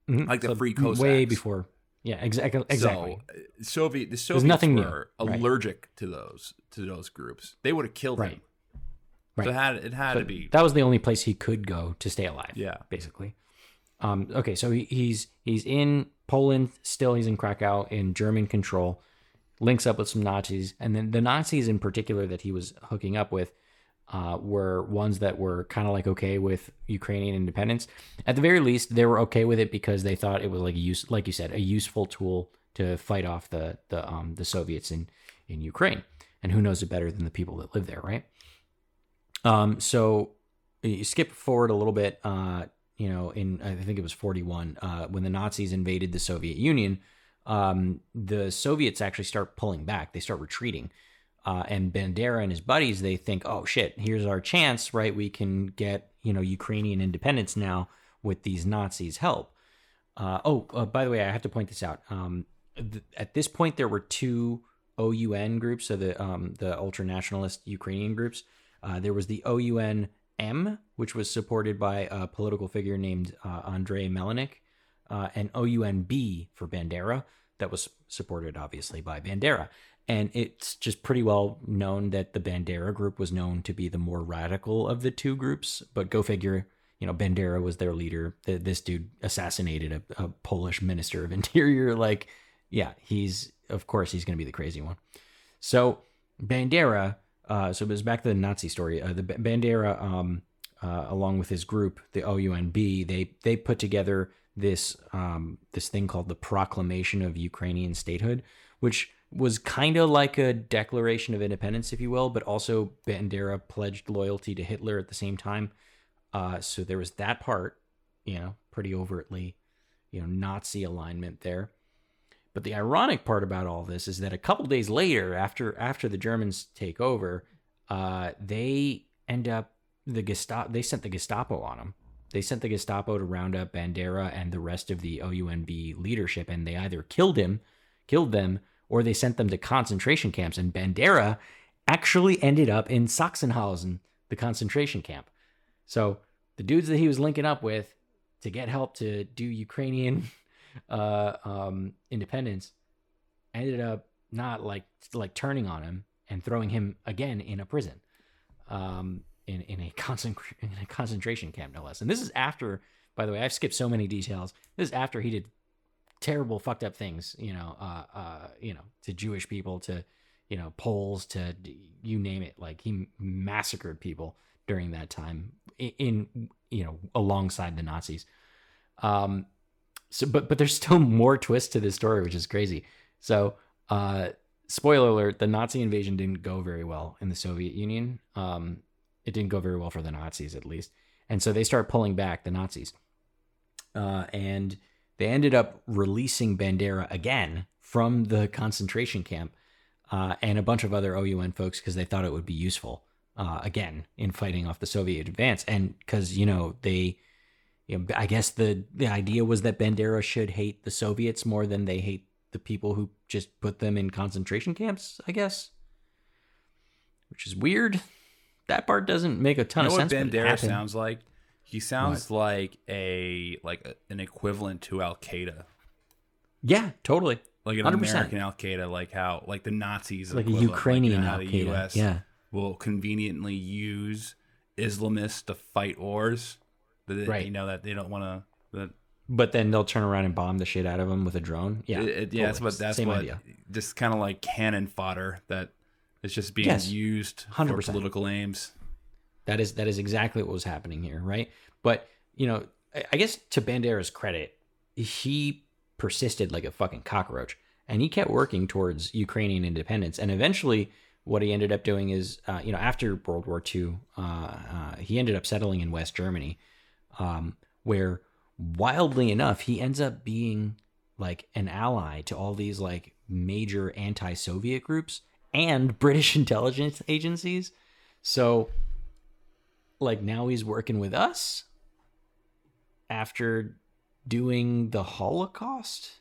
Mhm. like the Free Cossacks. way before. Yeah, exactly. Exactly. So uh, Soviet the Soviets nothing new, were right. allergic to those to those groups. They would have killed Right. him. Right. So it had it had So to be. that was the only place he could go to stay alive. Yeah. basically. Um, okay, so he, he's he's in Poland still. He's in Krakow in German control. Links up with some Nazis, and then the Nazis in particular that he was hooking up with uh, were ones that were kind of like okay with Ukrainian independence. At the very least, they were okay with it because they thought it was like a use, like you said, a useful tool to fight off the the um, the Soviets in in Ukraine. And who knows it better than the people that live there, right? Um, so you skip forward a little bit, uh, you know, in I think it was 41, uh, when the Nazis invaded the Soviet Union, um, the Soviets actually start pulling back. They start retreating. Uh, and Bandera and his buddies, they think, oh shit, here's our chance, right? We can get, you know, Ukrainian independence now with these Nazis' help. Uh, oh, uh, by the way, I have to point this out. Um, th- at this point, there were two OUN groups, so the um, the ultra nationalist Ukrainian groups. Uh, there was the OUN M, which was supported by a political figure named uh, Melenik, uh, and OUN B for Bandera, that was supported obviously by Bandera. And it's just pretty well known that the Bandera group was known to be the more radical of the two groups. But go figure, you know, Bandera was their leader. Th- This dude assassinated a, a Polish minister of interior. Like, yeah, he's, of course, he's going to be the crazy one. So Bandera, uh, so it was back to the Nazi story. Uh, the Bandera, um, uh, along with his group, the OUNB, they they put together this um, this thing called the Proclamation of Ukrainian Statehood, which was kind of like a declaration of independence, if you will, but also Bandera pledged loyalty to Hitler at the same time. Uh, so there was that part, you know, pretty overtly, you know, Nazi alignment there. But the ironic part about all this is that a couple days later, after after the Germans take over, uh, they end up the Gestapo. They sent the Gestapo on them. They sent the Gestapo to round up Bandera and the rest of the OUNB leadership, and they either killed him, killed them, or they sent them to concentration camps. And Bandera actually ended up in Sachsenhausen, the concentration camp. So the dudes that he was linking up with to get help to do Ukrainian uh, um, independence ended up not like like turning on him and throwing him again in a prison, um, in in a concentration in a concentration camp no less. And this is after, by the way, I've skipped so many details. This is after he did terrible, fucked up things, you know, uh, uh, you know, to Jewish people, to you know, Poles, to you name it. Like he massacred people during that time in, in you know alongside the Nazis. Um, so but but there's still more twists to this story, which is crazy. So uh spoiler alert, the Nazi invasion didn't go very well in the Soviet Union. Um it didn't go very well for the Nazis at least. And so they start pulling back the Nazis. Uh and they ended up releasing Bandera again from the concentration camp uh, and a bunch of other OUN folks because they thought it would be useful uh, again in fighting off the Soviet advance. And because, you know, they, you know, I guess the, the idea was that Bandera should hate the Soviets more than they hate the people who just put them in concentration camps, I guess. Which is weird. That part doesn't make a ton You know of what sense. Bandera sounds like? He sounds like a like a, an equivalent to Al Qaeda, Yeah, totally. like an 100%. American Al Qaeda, like how like the Nazis, Like a Ukrainian you know, Al Qaeda. U.S. yeah. will conveniently use Islamists to fight wars. They- Right. You know that they don't want to. But then they'll turn around and bomb the shit out of them with a drone. Yeah, it, it- yeah, that's what that's Same what idea. just kind of like cannon fodder that is just being Yes. used for 100%. political aims. That is that is exactly what was happening here, right? But you know, I I guess to Bandera's credit, he persisted like a fucking cockroach, and he kept working towards Ukrainian independence. And eventually, what he ended up doing is, uh, you know, after World War II, uh, uh, he ended up settling in West Germany, um, where wildly enough, he ends up being like an ally to all these like major anti-Soviet groups and British intelligence agencies. So like now he's working with us after doing the Holocaust.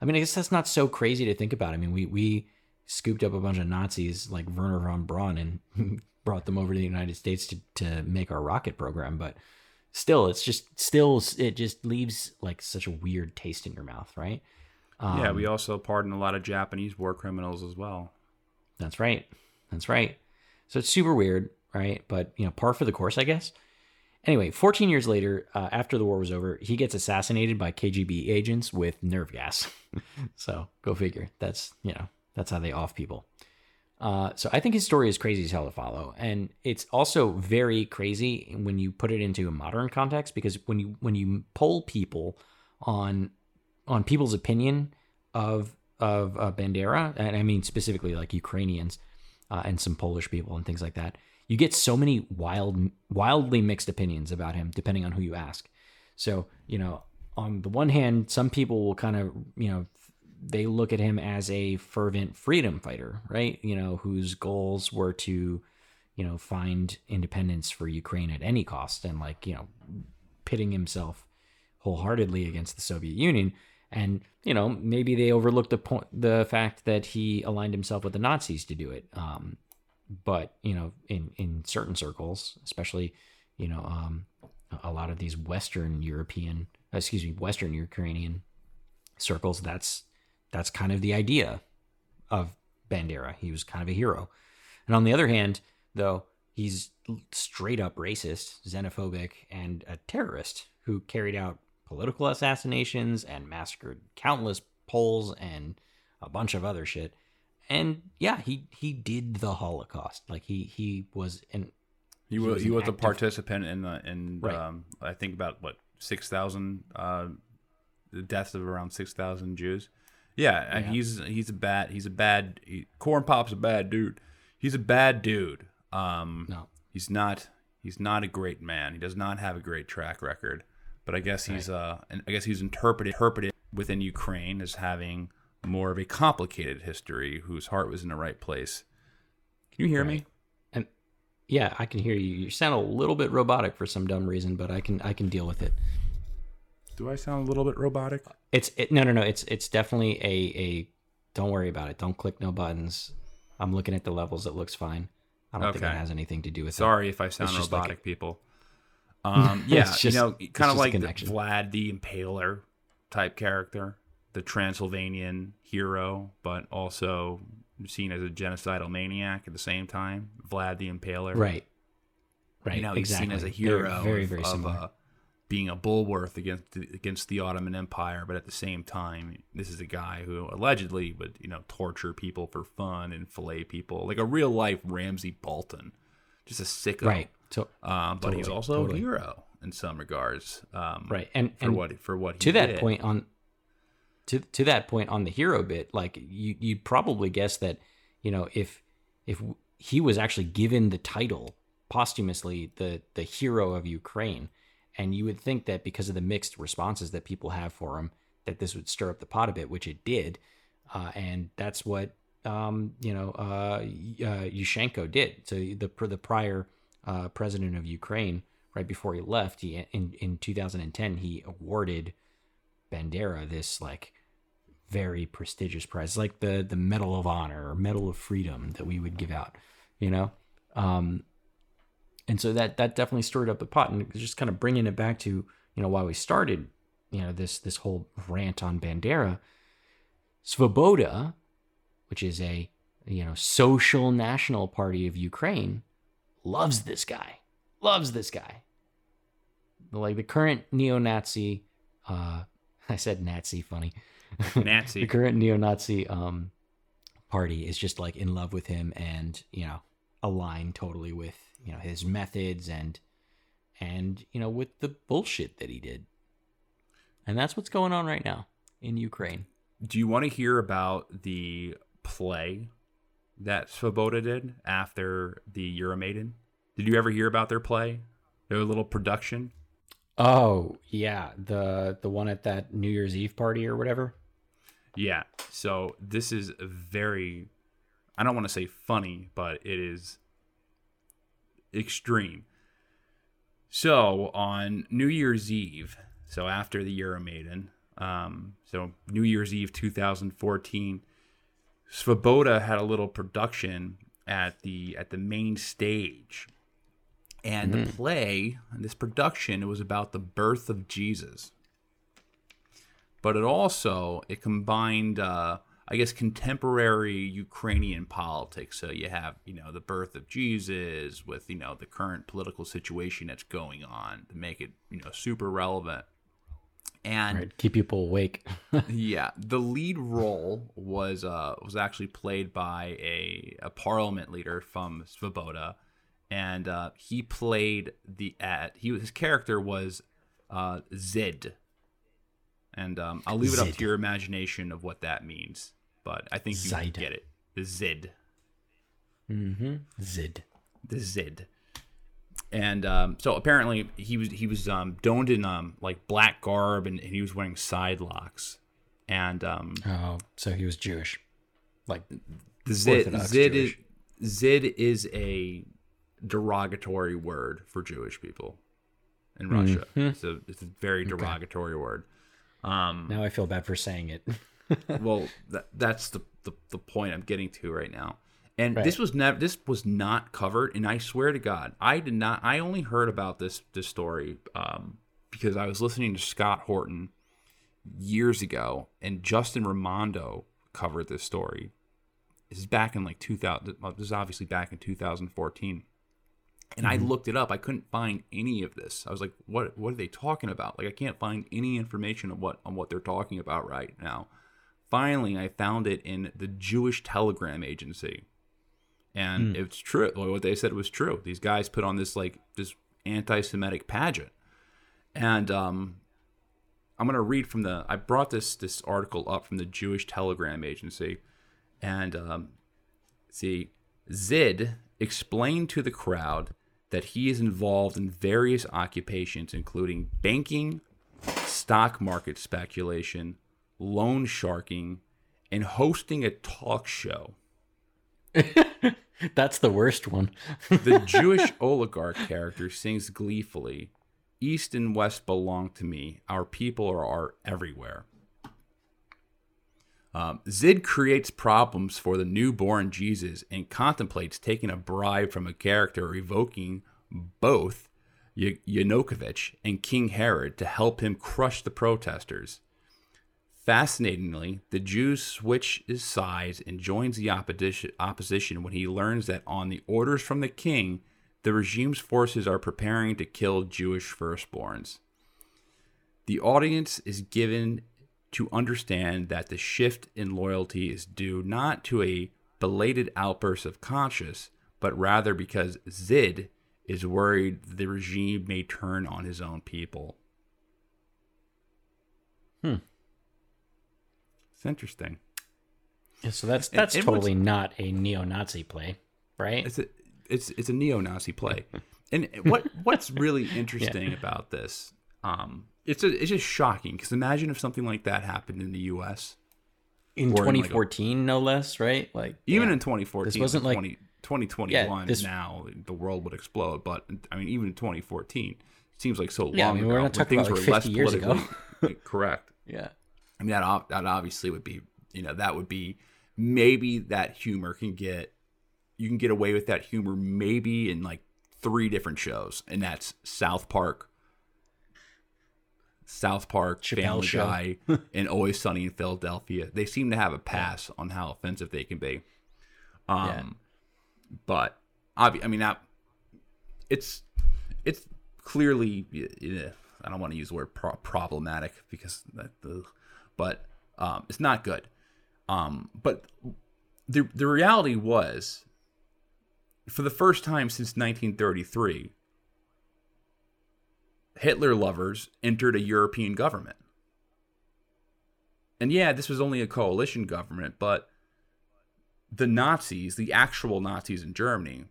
I mean, I guess that's not so crazy to think about. I mean, we we scooped up a bunch of Nazis like Wernher von Braun and brought them over to the United States to to make our rocket program, but still it's just still it just leaves like such a weird taste in your mouth, right? yeah, Um, we also pardon a lot of Japanese war criminals as well. That's right. That's right. So it's super weird, right? But you know, par for the course, I guess. Anyway, 14 years later, uh, after the war was over, he gets assassinated by KGB agents with nerve gas. so go figure. That's you know that's how they off people. Uh, so I think his story is crazy as hell to follow, and it's also very crazy when you put it into a modern context because when you when you poll people on on people's opinion of of uh, Bandera, and I mean specifically like Ukrainians uh, and some Polish people and things like that, you get so many wild, wildly mixed opinions about him depending on who you ask. So you know, on the one hand, some people will kind of you know they look at him as a fervent freedom fighter, right? You know, whose goals were to you know find independence for Ukraine at any cost, and like you know pitting himself wholeheartedly against the Soviet Union. And you know, maybe they overlooked the point, the fact that he aligned himself with the Nazis to do it. Um, but you know, in in certain circles, especially you know, um, a lot of these Western European, excuse me, Western Ukrainian circles, that's that's kind of the idea of Bandera. He was kind of a hero. And on the other hand, though, he's straight up racist, xenophobic, and a terrorist who carried out political assassinations and massacred countless Poles and a bunch of other shit. And yeah, he he did the Holocaust. Like he he was an He, He was he was a participant in the in Right. um, I think about what six thousand uh, the deaths of around six thousand Jews. Yeah, and Yeah. he's he's a bad he's a bad he, Corn Pop's a bad dude. He's a bad dude. Um, no. he's not he's not a great man. He does not have a great track record. But I guess he's uh and I guess he's interpreted interpreted within Ukraine as having more of a complicated history, whose heart was in the right place. Can you hear me? And yeah, I can hear you. You sound a little bit robotic for some dumb reason, but I can I can deal with it. Do I sound a little bit robotic? It's it, no no no. It's it's definitely a a. Don't worry about it. Don't click no buttons. I'm looking at the levels. It looks fine. I don't think it has anything to do with Sorry if I sound just like robotic, people. Um, yeah, It's you know, kind of like the. Vlad the Impaler type character, the Transylvanian hero, but also seen as a genocidal maniac at the same time. Vlad the Impaler. Right. Right. You know, he's exactly. seen as a They're hero, Very of, very of, similar. uh, being a bulwark against the, against the Ottoman Empire, but at the same time, this is a guy who allegedly would you know torture people for fun and fillet people, like a real life Ramsay Bolton, just a sicko, right. So um, but he's also totally. a hero in some regards. Um, right and For and what for what he to that did. point on to to that point on the hero bit like you you probably guess that you know if if he was actually given the title posthumously the the hero of Ukraine and you would think that because of the mixed responses that people have for him that this would stir up the pot a bit which it did. Uh, and that's what um, you know uh, uh, Yushchenko did. So the the prior uh, president of Ukraine right before he left he in in 2010 he awarded Bandera this like very prestigious prize like the the medal of honor or medal of freedom that we would give out you know? Um and so that that definitely stirred up the pot and just kind of bringing it back to you know why we started you know this this whole rant on Bandera Svoboda which is a you know social national party of Ukraine loves this guy loves this guy like the current neo-nazi uh I said Nazi funny. Nazi. the current neo-Nazi um party is just like in love with him and, you know, aligned totally with, you know, his methods and and, you know, with the bullshit that he did. And that's what's going on right now in Ukraine. Do you want to hear about the play that Svoboda did after the Euromaidan? Did you ever hear about their play? Their little production? Oh, yeah, the the one at that New Year's Eve party or whatever. Yeah. So this is very I don't want to say funny, but it is extreme. So on New Year's Eve, so after the Euromaidan, um, so New Year's Eve 2014, Svoboda had a little production at the at the main stage. And the play, this production, it was about the birth of Jesus. but it also it combined uh, I guess contemporary Ukrainian politics. So you have you know the birth of Jesus with you know the current political situation that's going on to make it you know super relevant. And Right. Keep people awake. yeah, the lead role was uh was actually played by a a parliament leader from Svoboda, and uh, he played the at he his character was uh Zid, and um, I'll leave it up to your imagination of what that means, but I think you Zid. get it. The Zid, mm-hmm. Zid. the Zid. And um, so apparently he was he was um, donned in um, like black garb and, and he was wearing side locks, and um, Oh, so he was Jewish. Like, The Zid, Orthodox Zid is, Zid is a derogatory word for Jewish people in Russia. It's a it's a very derogatory word. Um, now I feel bad for saying it. well, that, that's the, the the point I'm getting to right now. And Right. this was never this was not covered. And I swear to God, I did not. I only heard about this this story um, because I was listening to Scott Horton years ago, and Justin Raimondo covered this story. This is back in like 2000. This is obviously back in 2014. And I looked it up. I couldn't find any of this. I was like, "What? What are they talking about?" Like, I can't find any information on what on what they're talking about right now. Finally, I found it in the Jewish Telegram Agency, and it's true. Well, what they said was true. These guys put on this like this anti-Semitic pageant, and um, I'm gonna read from the. I brought this this article up from the Jewish Telegram Agency, and um, see, Zid explained to the crowd that he is involved in various occupations, including banking, stock market speculation, loan sharking, and hosting a talk show. That's the worst one. The Jewish oligarch character sings gleefully, East and West belong to me. Our people are, everywhere. Um, Zid creates problems for the newborn Jesus and contemplates taking a bribe from a character revoking both Y- Yanukovych and King Herod to help him crush the protesters. Fascinatingly, the Jew switches sides and joins the opposition when he learns that on the orders from the king, the regime's forces are preparing to kill Jewish firstborns. The audience is given to understand that the shift in loyalty is due not to a belated outburst of conscience, but rather because Zid is worried the regime may turn on his own people. Hmm. It's interesting. Yeah, so that's that's and what's- totally not a neo-Nazi play, right? It's a it's it's a neo-Nazi play, and what what's really interesting about this, um, it's a, it's just shocking because imagine if something like that happened in the U.S. in or like a- 2014, no less, right? Like Even yeah. in 2014, This wasn't like 20, 2021 Yeah, this- now the world would explode. But I mean, even in 2014, it seems like so long Yeah, I mean, ago. we're not when talking things about, like, were less 50 years ago. politically correct. yeah. I mean, that ob- that obviously would be, you know, that would be maybe that humor can get, you can get away with that humor maybe in like three different shows, and that's South Park, South Park, Chappelle Family Show. Guy, and Always Sunny in Philadelphia. They seem to have a pass on how offensive they can be. Um, Yeah. but obvi- I mean, that it's it's clearly yeah, I don't want to use the word pro- problematic because that the but um, it's not good. Um, but the the reality was for the first time since 1933 Hitler lovers entered a European government. And yeah, this was only a coalition government, but the Nazis, the actual Nazis in Germany,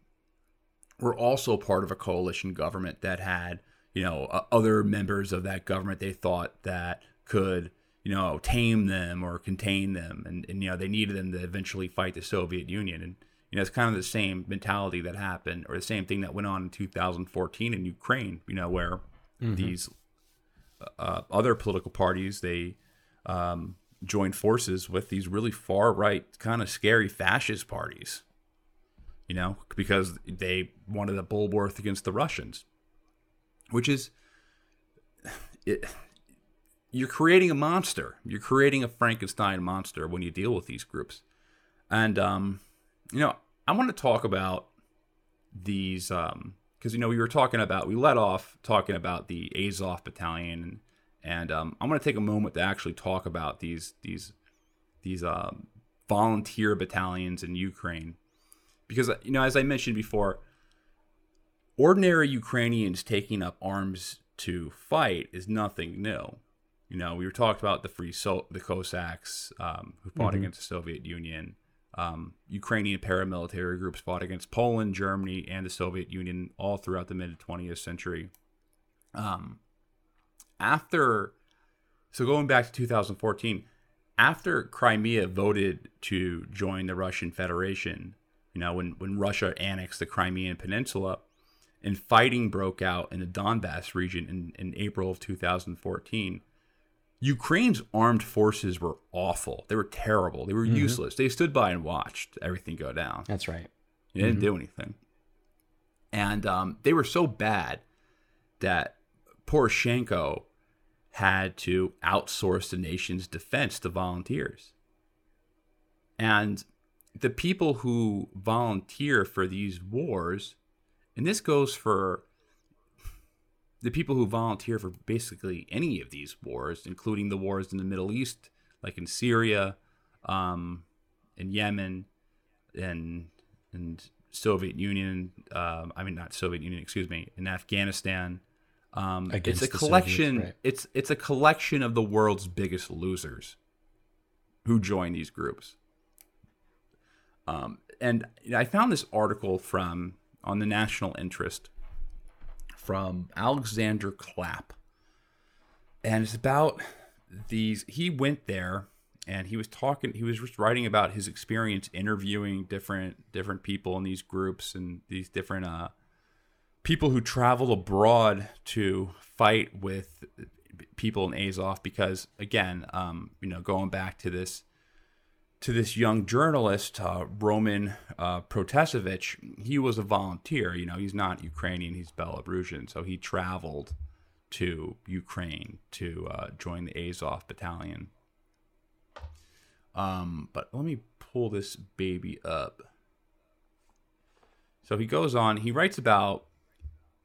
were also part of a coalition government that had, you know, other members of that government they thought that could, you know, tame them or contain them. And, and you know, they needed them to eventually fight the Soviet Union. And, you know, it's kind of the same mentality that happened or the same thing that went on in 2014 in Ukraine, you know, where these uh, other political parties, they um, joined forces with these really far right, kind of scary fascist parties you know, because they wanted a bulwark against the Russians, which is it. you're creating a monster. You're creating a Frankenstein monster when you deal with these groups. And um, you know, I want to talk about these um because you know we were talking about we let off talking about the Azov battalion and and um, I'm going to take a moment to actually talk about these these these uh, volunteer battalions in Ukraine because you know as I mentioned before ordinary Ukrainians taking up arms to fight is nothing new. You know, we were talked about the free so the Cossacks um, who fought mm-hmm. against the Soviet Union. Um, Ukrainian paramilitary groups fought against Poland, Germany, and the Soviet Union all throughout the mid 20th century. Um, after, so going back to 2014, after Crimea voted to join the Russian Federation, you know, when, when Russia annexed the Crimean Peninsula, and fighting broke out in the Donbass region in, in April of 2014. Ukraine's armed forces were awful. They were terrible. They were mm-hmm. useless. They stood by and watched everything go down. That's right. They didn't mm-hmm. do anything. And um, they were so bad that Poroshenko had to outsource the nation's defense to volunteers. And the people who volunteer for these wars and this goes for the people who volunteer for basically any of these wars, including the wars in the Middle East, like in Syria, um, in Yemen, and and Soviet Union. Um, I mean, not Soviet Union. Excuse me. In Afghanistan. Um, it's a collection. Soviets, right. It's it's a collection of the world's biggest losers who join these groups. Um, and I found this article from on the national interest from Alexander Clapp. And it's about these he went there and he was talking he was writing about his experience interviewing different different people in these groups and these different uh people who travel abroad to fight with people in Azov because again um you know going back to this to this young journalist, uh, Roman uh, Protasevich, he was a volunteer. You know, he's not Ukrainian, he's Belarusian. So he traveled to Ukraine to uh, join the Azov battalion. Um, but let me pull this baby up. So he goes on, he writes about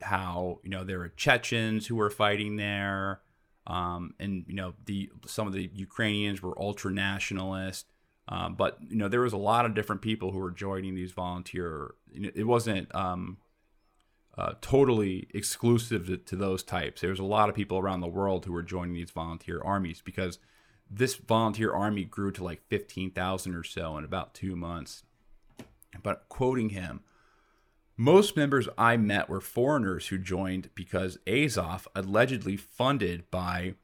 how, you know, there were Chechens who were fighting there. Um, and, you know, the some of the Ukrainians were ultra nationalist um, but you know, there was a lot of different people who were joining these volunteer. It wasn't um, uh, totally exclusive to, to, those types. There was a lot of people around the world who were joining these volunteer armies because this volunteer army grew to like fifteen thousand or so in about two months. But quoting him, most members I met were foreigners who joined because Azov, allegedly funded by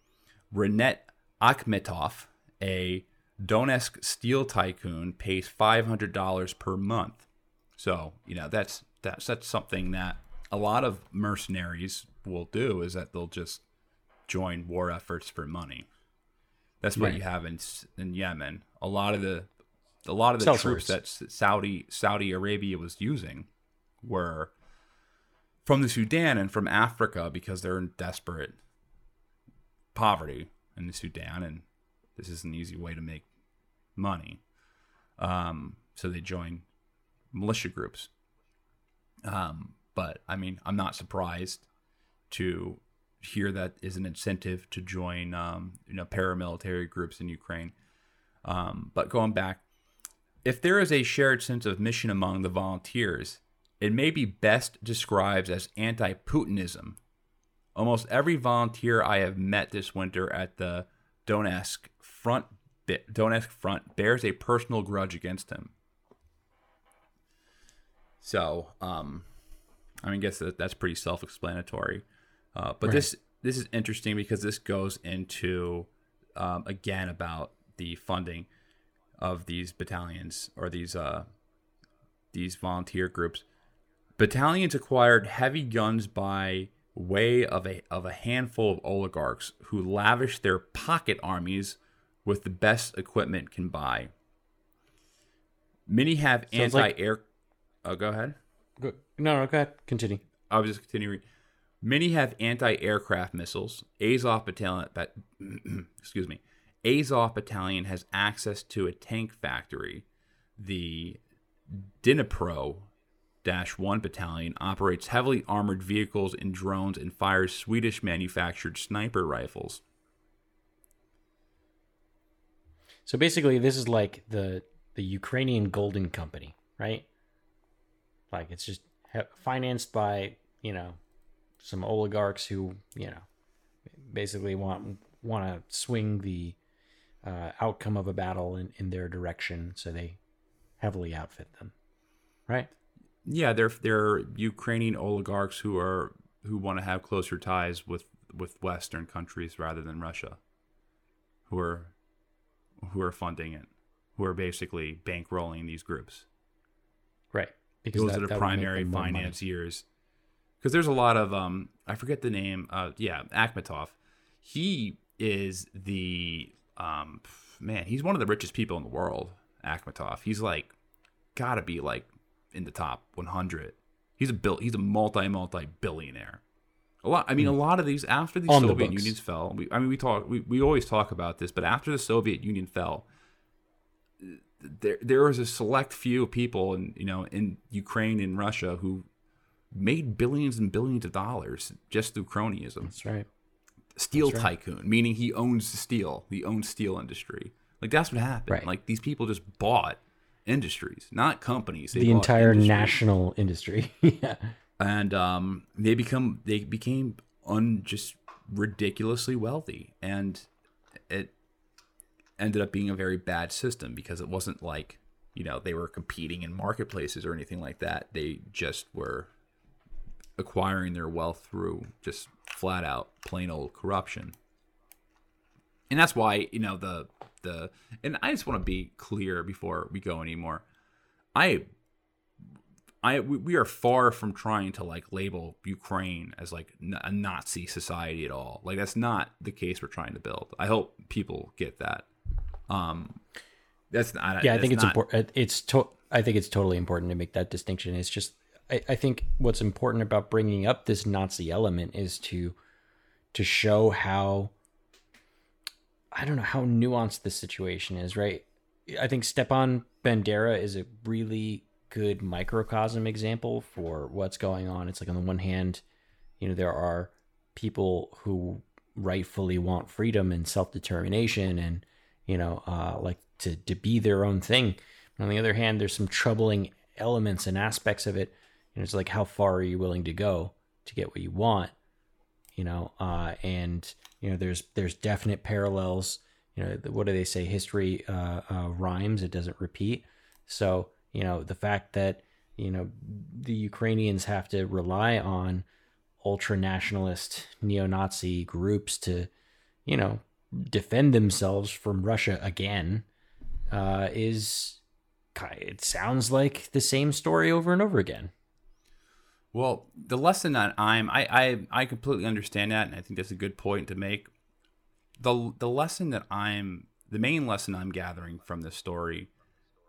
Rinat Akhmetov, a Donetsk steel tycoon pays five hundred dollars per month. So you know that's that's that's something that a lot of mercenaries will do is that they'll just join war efforts for money. That's what right. you have in in Yemen. A lot of the a lot of the troops that Saudi Saudi Arabia was using were from the Sudan and from Africa because they're in desperate poverty in the Sudan and this is an easy way to make money. Um, so they join militia groups. Um, but I mean, I'm not surprised to hear that is an incentive to join, um, you know, paramilitary groups in Ukraine. Um, but going back, if there is a shared sense of mission among the volunteers, it may be best described as anti-Putinism. Almost every volunteer I have met this winter at the Donetsk front don't ask front bears a personal grudge against him. So, um, I mean, I guess that, that's pretty self-explanatory. Uh, but right. this this is interesting because this goes into um, again about the funding of these battalions or these uh, these volunteer groups. Battalions acquired heavy guns by way of a of a handful of oligarchs who lavished their pocket armies with the best equipment can buy. Many have anti-air. Like... Oh, go ahead. Go... No, no, go ahead. Continue. I was just continuing. Many have anti-aircraft missiles. Azov battalion, but, excuse me, Azov battalion has access to a tank factory. The Dnipro Dash 1 battalion operates heavily armored vehicles and drones and fires Swedish manufactured sniper rifles. So basically, this is like the the Ukrainian Golden Company, right? Like it's just financed by you know some oligarchs who you know basically want want to swing the uh, outcome of a battle in, in their direction, so they heavily outfit them, right? Yeah, they're they're Ukrainian oligarchs who are who want to have closer ties with with Western countries rather than Russia, who are who are funding it, who are basically bankrolling these groups. Right. Because those that, are the primary financiers. Because there's a lot of um, I forget the name. Uh, yeah, Akhmetov. He is the um, man. He's one of the richest people in the world. Akhmetov. He's like, gotta be like in the top 100. He's a bill. He's a multi multi billionaire. A lot. I mean, a hmm. lot of these after the On Soviet the Unions fell. We, I mean, we talk. We, we always talk about this, but after the Soviet Union fell, there there was a select few people in you know in Ukraine and Russia who made billions and billions of dollars just through cronyism. That's right. Steel that's tycoon, meaning he owns the steel. He owns steel industry. Like that's what happened. Right. Like these people just bought industries, not companies. They the entire industry. national industry. yeah. And um, they become they became un just ridiculously wealthy, and it ended up being a very bad system because it wasn't like you know they were competing in marketplaces or anything like that. They just were acquiring their wealth through just flat out plain old corruption. And that's why, you know, the the and I just want to be clear before we go anymore. I I we are far from trying to like label Ukraine as like a Nazi society at all. Like that's not the case we're trying to build. I hope people get that. Um that's not Yeah, I think it's important it's to- I think it's totally important to make that distinction. It's just I, I think what's important about bringing up this Nazi element is to to show how I don't know how nuanced this situation is, right? I think Stepan Bandera is a really good microcosm example for what's going on. It's like on the one hand, you know, there are people who rightfully want freedom and self-determination and, you know, uh, like to, to be their own thing. on the other hand, there's some troubling elements and aspects of it. You know, it's like, how far are you willing to go to get what you want? You know, uh, and you know there's there's definite parallels you know what do they say history uh, uh, rhymes it doesn't repeat so you know the fact that you know the ukrainians have to rely on ultra nationalist neo-nazi groups to you know defend themselves from russia again uh, is it sounds like the same story over and over again well, the lesson that I'm I, I I completely understand that and I think that's a good point to make. The the lesson that I'm the main lesson I'm gathering from this story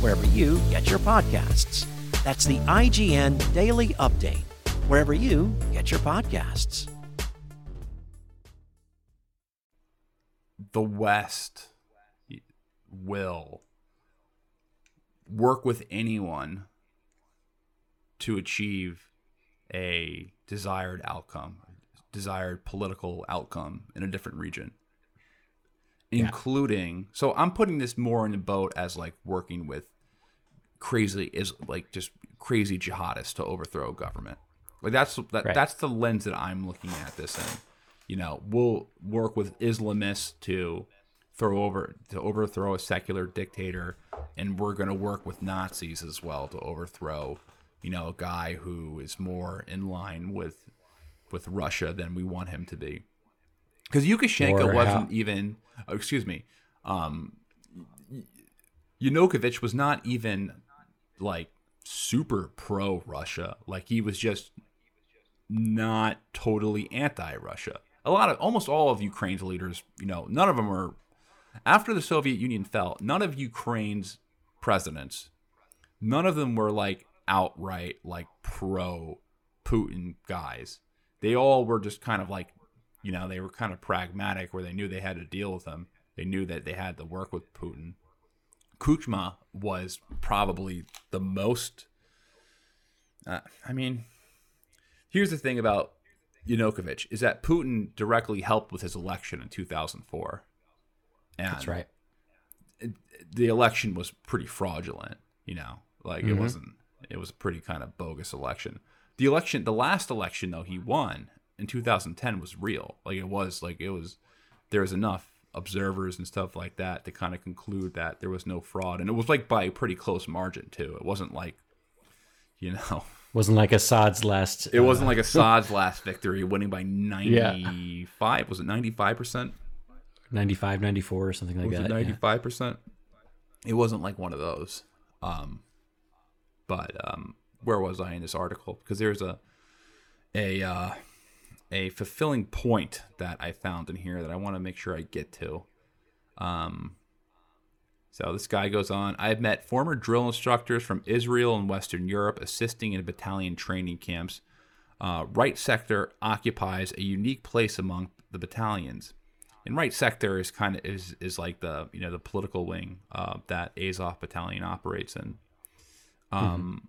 wherever you get your podcasts. That's the IGN Daily Update, wherever you get your podcasts. The West will work with anyone to achieve a desired outcome, desired political outcome in a different region. Including, yeah. so I'm putting this more in the boat as like working with crazy is like just crazy jihadists to overthrow government. Like that's that, right. that's the lens that I'm looking at this in. You know, we'll work with Islamists to throw over to overthrow a secular dictator, and we're going to work with Nazis as well to overthrow, you know, a guy who is more in line with with Russia than we want him to be. Because Lukashenko Or wasn't how- even, oh, excuse me, um, Yanukovych was not even like super pro Russia. Like he was just not totally anti Russia. A lot of almost all of Ukraine's leaders, you know, none of them were after the Soviet Union fell, none of Ukraine's presidents, none of them were like outright like pro Putin guys. They all were just kind of like, you know, they were kind of pragmatic where they knew they had to deal with him. They knew that they had to work with Putin. Kuchma was probably the most. Uh, I mean, here's the thing about Yanukovych is that Putin directly helped with his election in 2004. And That's right. the election was pretty fraudulent, you know, like Mm-hmm. it wasn't, it was a pretty kind of bogus election. The election, the last election though he won in 2010 was real. Like it was, like it was, there was enough observers and stuff like that to kind of conclude that there was no fraud. And it was like by a pretty close margin too. It wasn't like, you know, Wasn't like Assad's last. it wasn't like Assad's last victory winning by 95. Yeah. Was it 95%? 95, 94 or something like was that. it ninety five percent? It wasn't like one of those. Um, but um, where was I in this article? Because there's a a uh, a fulfilling point that I found in here that I want to make sure I get to. Um, so this guy goes on. I've met former drill instructors from Israel and Western Europe assisting in battalion training camps. Uh, right sector occupies a unique place among the battalions and right sector is kind of is is like the you know the political wing uh, that Azov battalion operates in. Um,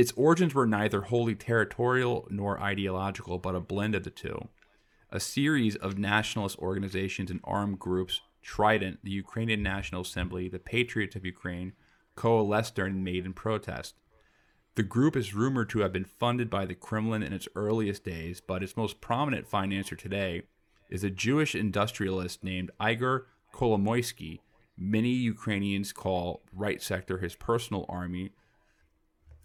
its origins were neither wholly territorial nor ideological, but a blend of the two. A series of nationalist organizations and armed groups, Trident, the Ukrainian National Assembly, the Patriots of Ukraine, coalesced during Maidan protest. The group is rumored to have been funded by the Kremlin in its earliest days, but its most prominent financier today is a Jewish industrialist named Igor Kolomoisky. Many Ukrainians call Right Sector his personal army.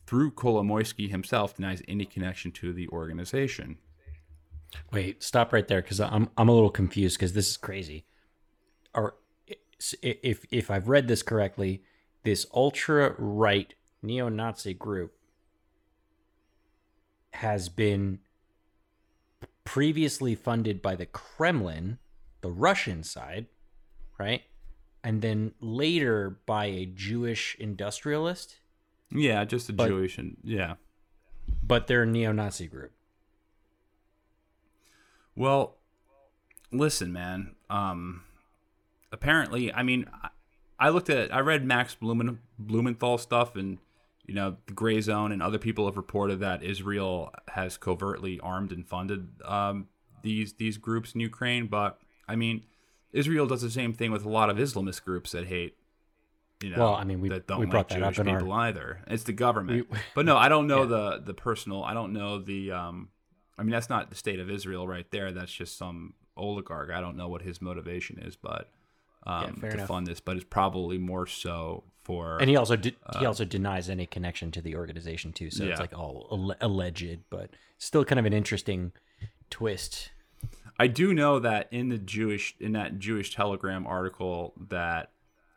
Through Kolomoisky himself denies any connection to the organization. Wait, stop right there because I'm I'm a little confused because this is crazy. Or if if I've read this correctly, this ultra right neo-Nazi group has been previously funded by the Kremlin, the Russian side, right? And then later by a Jewish industrialist, Yeah, just a But- Jewish and yeah. but they're a neo-Nazi group. Well, listen, man. Um, apparently, I mean, I, I looked at, I read Max Blumen, Blumenthal stuff, and you know, the Gray Zone and other people have reported that Israel has covertly armed and funded um, these these groups in Ukraine. But I mean, Israel does the same thing with a lot of Islamist groups that hate. You know, Well, I mean, we- that don't we like that up Jewish in our- people either. It's the government, We- but no, I don't know Yeah. the the personal. I don't know the. Um, I mean, that's not the state of Israel right there. That's just some oligarch. I don't know what his motivation is, but um, fair to enough. fund this, but it's probably more so for. And he also de- he also denies any connection to the organization too. So Yeah. it's like all alle- alleged, but still kind of an interesting twist. I do know that in the Jewish in that Jewish Telegram article that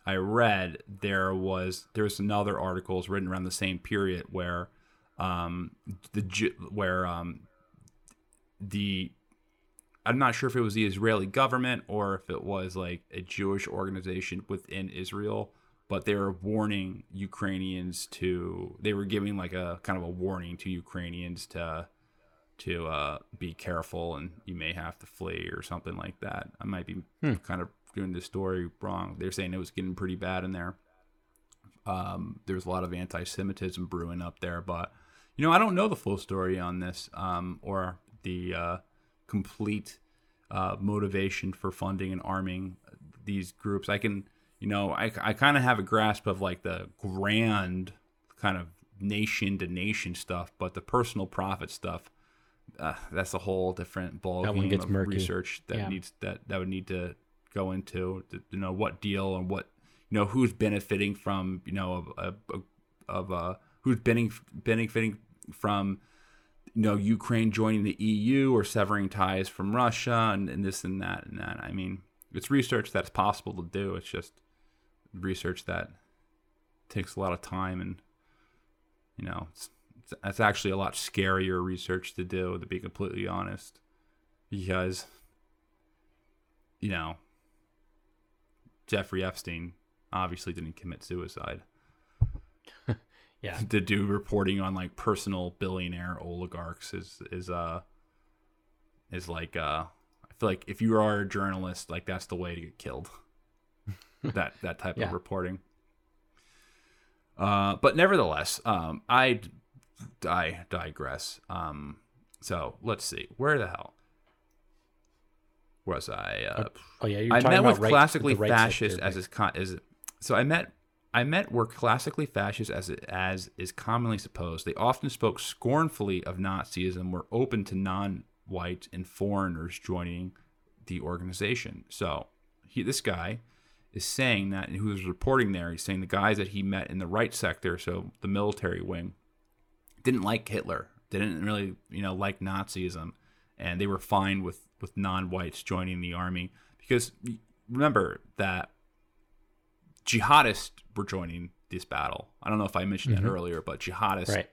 I read, there was there was another articles written around the same period where um, the where um, the I'm not sure if it was the Israeli government or if it was like a Jewish organization within Israel, but they were warning Ukrainians to they were giving like a kind of a warning to Ukrainians to to uh, be careful and you may have to flee or something like that. I might be kind of doing the story wrong. They're saying it was getting pretty bad in there. Um, there's a lot of anti-Semitism brewing up there, but you know I don't know the full story on this um, or the uh, complete uh, motivation for funding and arming these groups. I can, you know, I, I kind of have a grasp of like the grand kind of nation to nation stuff, but the personal profit stuff, uh, that's a whole different ball That game of murky. research that Yeah. needs that that would need to go into to, know what deal and what you know who's benefiting from you know of of, of uh, who's benefiting benefiting from you know, Ukraine joining the EU or severing ties from Russia and, and this and that and that. I mean, it's research that's possible to do. It's just research that takes a lot of time and you know, it's, it's, it's actually a lot scarier research to do, to be completely honest, because you know, Jeffrey Epstein obviously didn't commit suicide. Yeah. to do reporting on like personal billionaire oligarchs is is uh is like uh I feel like if you are a journalist, like that's the way to get killed. that that type Yeah. of reporting. Uh, but nevertheless, um, I I digress. Um, so let's see, where the hell was I? Uh, Oh yeah, you're I talking met about with right- classically right fascist as is con- as so I met I met were classically fascist as as is commonly supposed. They often spoke scornfully of Nazism, were open to non-white and foreigners joining the organization. So he this guy is saying that, and who was reporting there, he's saying the guys that he met in the right sector, so the military wing, didn't like Hitler, didn't really, you know, like Nazism, and they were fine with with non-whites joining the army because remember that jihadists were joining this battle. I don't know if I mentioned that earlier, but jihadists Right.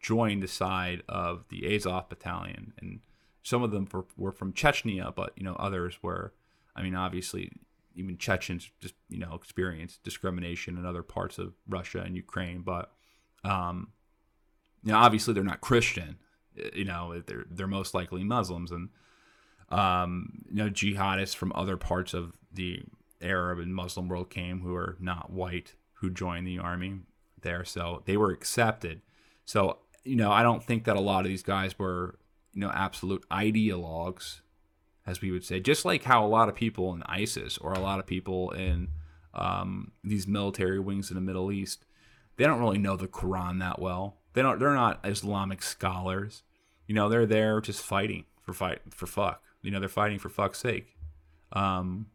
joined the side of the Azov battalion, and some of them were, were from Chechnya, but you know others were. I mean, obviously, even Chechens just you know experienced discrimination in other parts of Russia and Ukraine, but um, you know, obviously they're not Christian. You know, they're they're most likely Muslims, and um, you know, jihadists from other parts of the Arab and Muslim world came who are not white who joined the army there, so they were accepted. So you know, I don't think that a lot of these guys were you know absolute ideologues, as we would say. Just like how a lot of people in ISIS or a lot of people in um, these military wings in the Middle East, they don't really know the Quran that well. They don't. They're not Islamic scholars. You know, they're there just fighting for fight for fuck. You know, they're fighting for fuck's sake. Um,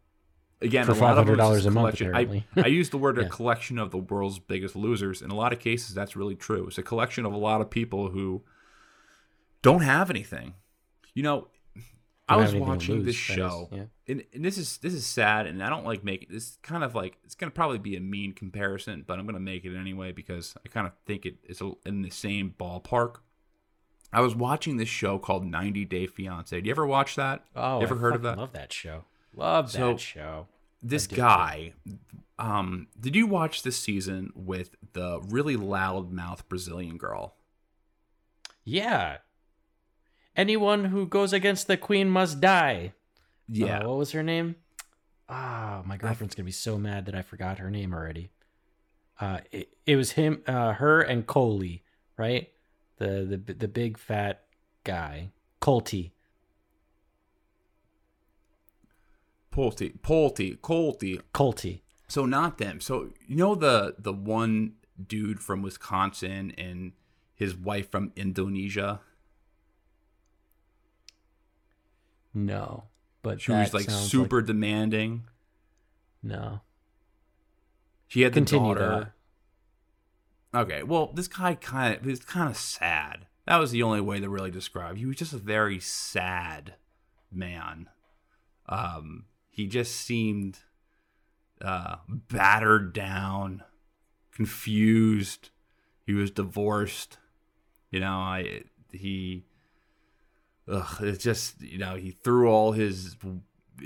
again, For a lot of them $500 is a month, I. I use the word a collection of the world's biggest losers. In a lot of cases, that's really true. It's a collection of a lot of people who don't have anything. You know, I was have anything to watching lose, this is, show, yeah. and, and this is this is sad, and I don't like making this kind of like it's gonna probably be a mean comparison, but I'm gonna make it anyway because I kind of think it is a- in the same ballpark. I was watching this show called 90 Day Fiance. Do you ever watch that? Oh, you ever I heard of that? Love that show. Love So- that show. this guy um did you watch this season with the really loud mouth brazilian girl Yeah. Anyone who goes against the queen must die. yeah Uh, what was her name? Ah, my girlfriend's gonna be so mad that I forgot her name already. Uh, it, it was him, uh, her, and Coley, right? The the the big fat guy, Colty. Polty, Polty, Colty. Colty. So not them. So you know the the one dude from Wisconsin and his wife from Indonesia. No, but She was like super demanding. no. She had the Continue daughter. Okay, well, this guy kind of was kind of sad. That was the only way to really describe. He was just a very sad man. Um, he just seemed uh, battered down, confused. He was divorced. You know, I he. Ugh, it's just you know he threw all his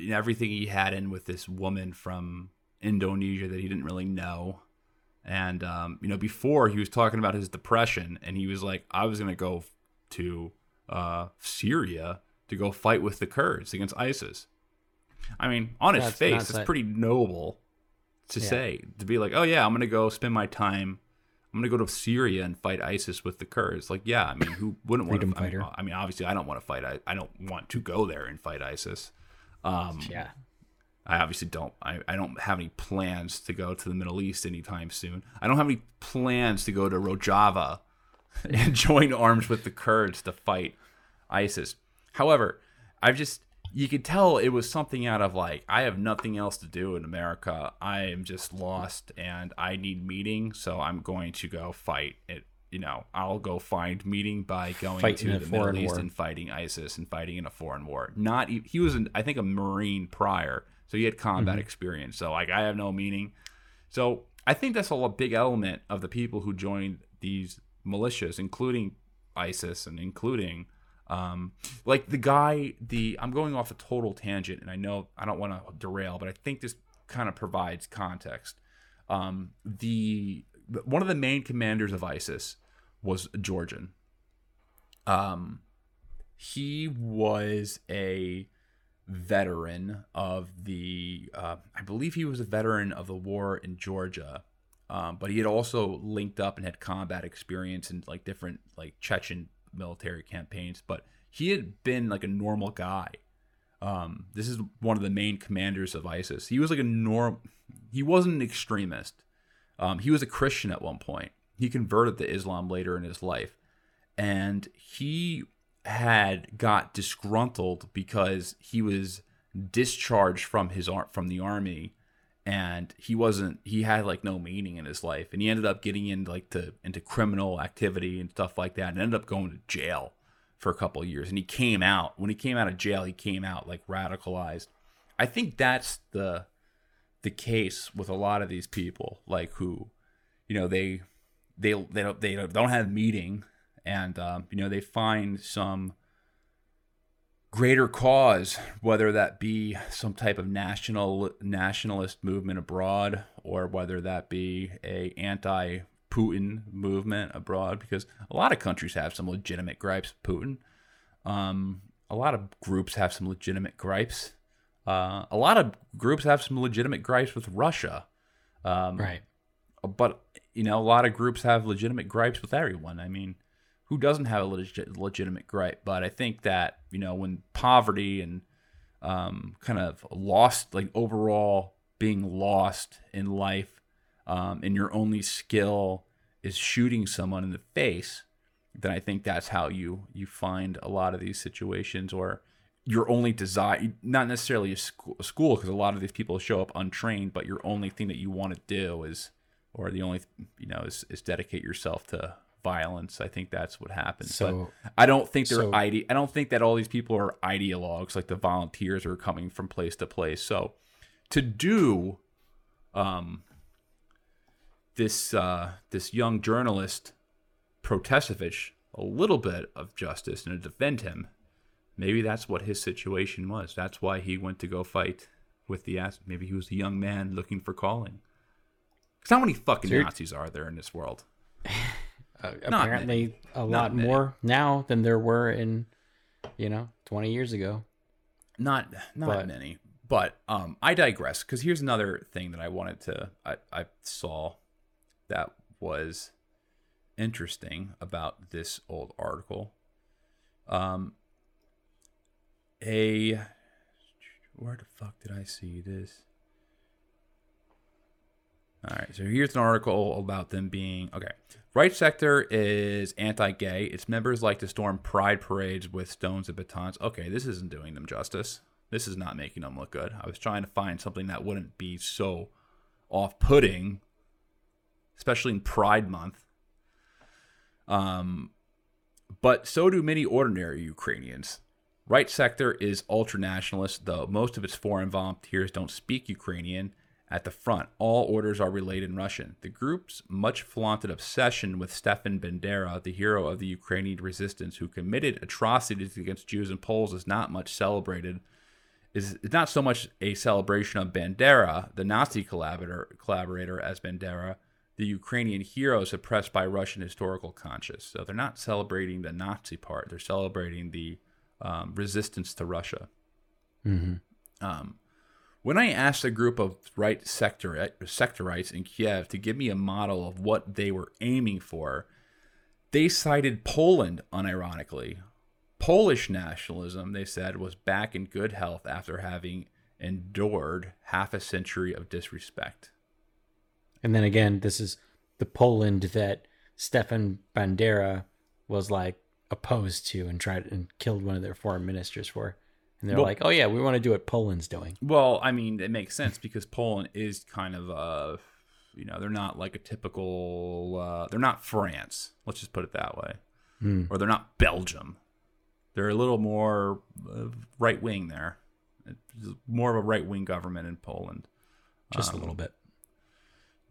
everything he had in with this woman from Indonesia that he didn't really know. And um, you know, before he was talking about his depression, and he was like, "I was gonna go to uh, Syria to go fight with the Kurds against ISIS." I mean, on his That's face, nuts. it's I- pretty noble to Yeah. say to be like, "Oh yeah, I'm gonna go spend my time. I'm gonna go to Syria and fight ISIS with the Kurds." Like, yeah, I mean, who wouldn't want Freedom to? I mean, fighter. I mean, obviously, I don't want to fight. I, I don't want to go there and fight ISIS. Um, Yeah. I obviously don't. I, I don't have any plans to go to the Middle East anytime soon. I don't have any plans to go to Rojava and join arms with the Kurds to fight ISIS. However, I've just you could tell it was something out of like I have nothing else to do in America. I am just lost and I need meeting, so I'm going to go fight it you know, I'll go find meeting by going Fighting to the Middle East war. and fighting ISIS and fighting in a foreign war. Not he was, an, I think, a Marine prior, so he had combat Mm-hmm. experience. So like, I have no meaning. So I think that's a big element of the people who joined these militias, including ISIS and including um, like the guy. The I'm going off a total tangent, and I know I don't want to derail, but I think this kind of provides context. Um, the one of the main commanders of ISIS was a Georgian. Um, he was a veteran of the uh, i believe he was a veteran of the war in georgia um, but he had also linked up and had combat experience in like different like chechen military campaigns but he had been like a normal guy. Um, this is one of the main commanders of isis. He was like a norm he wasn't an extremist. Um, he was a christian at one point. He converted to islam later in his life. And he had got disgruntled because he was discharged from his from the army and he wasn't he had like no meaning in his life and he ended up getting into like to into criminal activity and stuff like that and ended up going to jail for a couple of years and he came out when he came out of jail he came out like radicalized. I think that's the the case with a lot of these people like who you know they they they don't they don't have meaning and um, you know they find some greater cause whether that be some type of national nationalist movement abroad or whether that be a anti Putin movement abroad because a lot of countries have some legitimate gripes. With Putin um, a lot of groups have some legitimate gripes. Uh, a lot of groups have some legitimate gripes with Russia. Um, Right. but you know a lot of groups have legitimate gripes with everyone. I mean who doesn't have a legit, legitimate gripe? But i think that you know when poverty and um, kind of lost like overall being lost in life um, and your only skill is shooting someone in the face then i think that's how you you find a lot of these situations or your only desire not necessarily a school because a lot of these people show up untrained but your only thing that you want to do is or the only you know is, is dedicate yourself to violence i think that's what happens. So- but i don't think they're so- ide- i don't think that all these people are ideologues like the volunteers are coming from place to place. So to do um this uh this young journalist Protasevich a little bit of justice and to defend him maybe that's what his situation was. That's why he went to go fight with the ass maybe he was a young man looking for calling. Because how many fucking So nazis are there in this world Uh, Not apparently, many. a Not lot many. more now than there were in, you know, 20 years ago. not not But- many but um i digress because here's another thing that i wanted to I, I saw that was interesting about this old article um a where the fuck did i see this all right, so here's an article about them being okay. Right sector is anti-gay. Its members like to storm pride parades with stones and batons. Okay, this isn't doing them justice. This is not making them look good. I was trying to find something that wouldn't be so off-putting, especially in Pride Month. Um, but so do many ordinary Ukrainians. Right sector is ultra nationalist, though most of its foreign volunteers don't speak Ukrainian. At the front, all orders are relayed in Russian. The group's much flaunted obsession with Stefan Bandera, the hero of the Ukrainian resistance who committed atrocities against Jews and Poles, is not much celebrated. Is not so much a celebration of Bandera, the Nazi collaborator, collaborator as Bandera, the Ukrainian hero suppressed by Russian historical conscience. So they're not celebrating the Nazi part; they're celebrating the um, resistance to Russia. Um, when I asked a group of right sector sectorites in Kiev to give me a model of what they were aiming for, they cited Poland unironically. Polish nationalism, they said, was back in good health after having endured half a century of disrespect. And then again, this is the Poland that Stefan Bandera was like opposed to and tried and killed one of their foreign ministers for. And they're Well- like, "Oh yeah, we want to do what Poland's doing." Well, I mean, it makes sense because Poland is kind of a you know they're not like a typical uh, they're not France. Let's just put it that way, or they're not Belgium. They're a little more uh, right wing there. It's more of a right wing government in Poland. Just a little bit.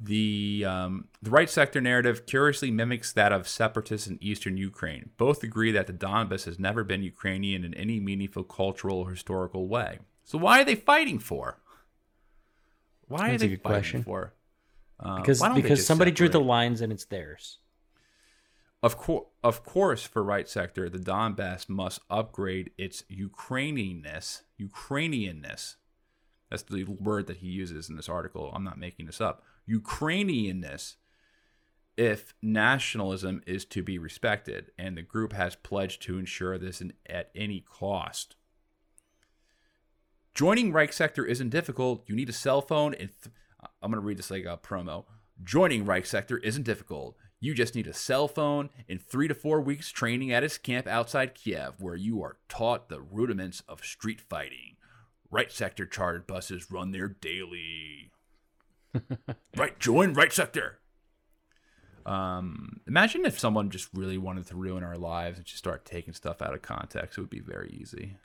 The um, the right sector narrative curiously mimics that of separatists in eastern Ukraine. Both agree that the Donbas has never been Ukrainian in any meaningful cultural or historical way. So why are they fighting for? Why That's are they fighting question. for? Uh, Because why don't they because somebody drew the lines and it's theirs. Of course, of course, for right sector, the Donbass must upgrade its Ukrainianness. Ukrainianness. That's the word that he uses in this article. I'm not making this up. Ukrainianness. If nationalism is to be respected, and the group has pledged to ensure this in, at any cost. Joining Reich Sector isn't difficult. You need a cell phone. And th- I'm going to read this like a promo. Joining Reich Sector isn't difficult. You just need a cell phone and three to four weeks training at its camp outside Kiev, where you are taught the rudiments of street fighting. Right Sector chartered buses run there daily. right, join Right Sector. Um, imagine if someone just really wanted to ruin our lives and just start taking stuff out of context. It would be very easy.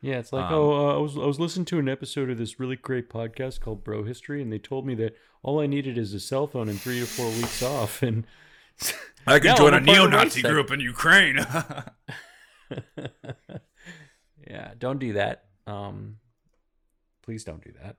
Yeah, it's like, Um, oh, uh, I was I was listening to an episode of this really great podcast called Bro History, and they told me that all I needed is a cell phone and three to four weeks off, and I could join a I'm a neo-Nazi group in Ukraine. yeah, don't do that. Um, please don't do that.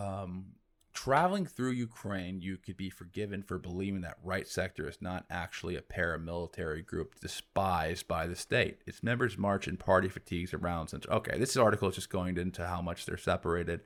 um, traveling through Ukraine, you could be forgiven for believing that Right Sector is not actually a paramilitary group despised by the state. Its members march in party fatigues around Central. Okay, this article is just going into how much they're separated.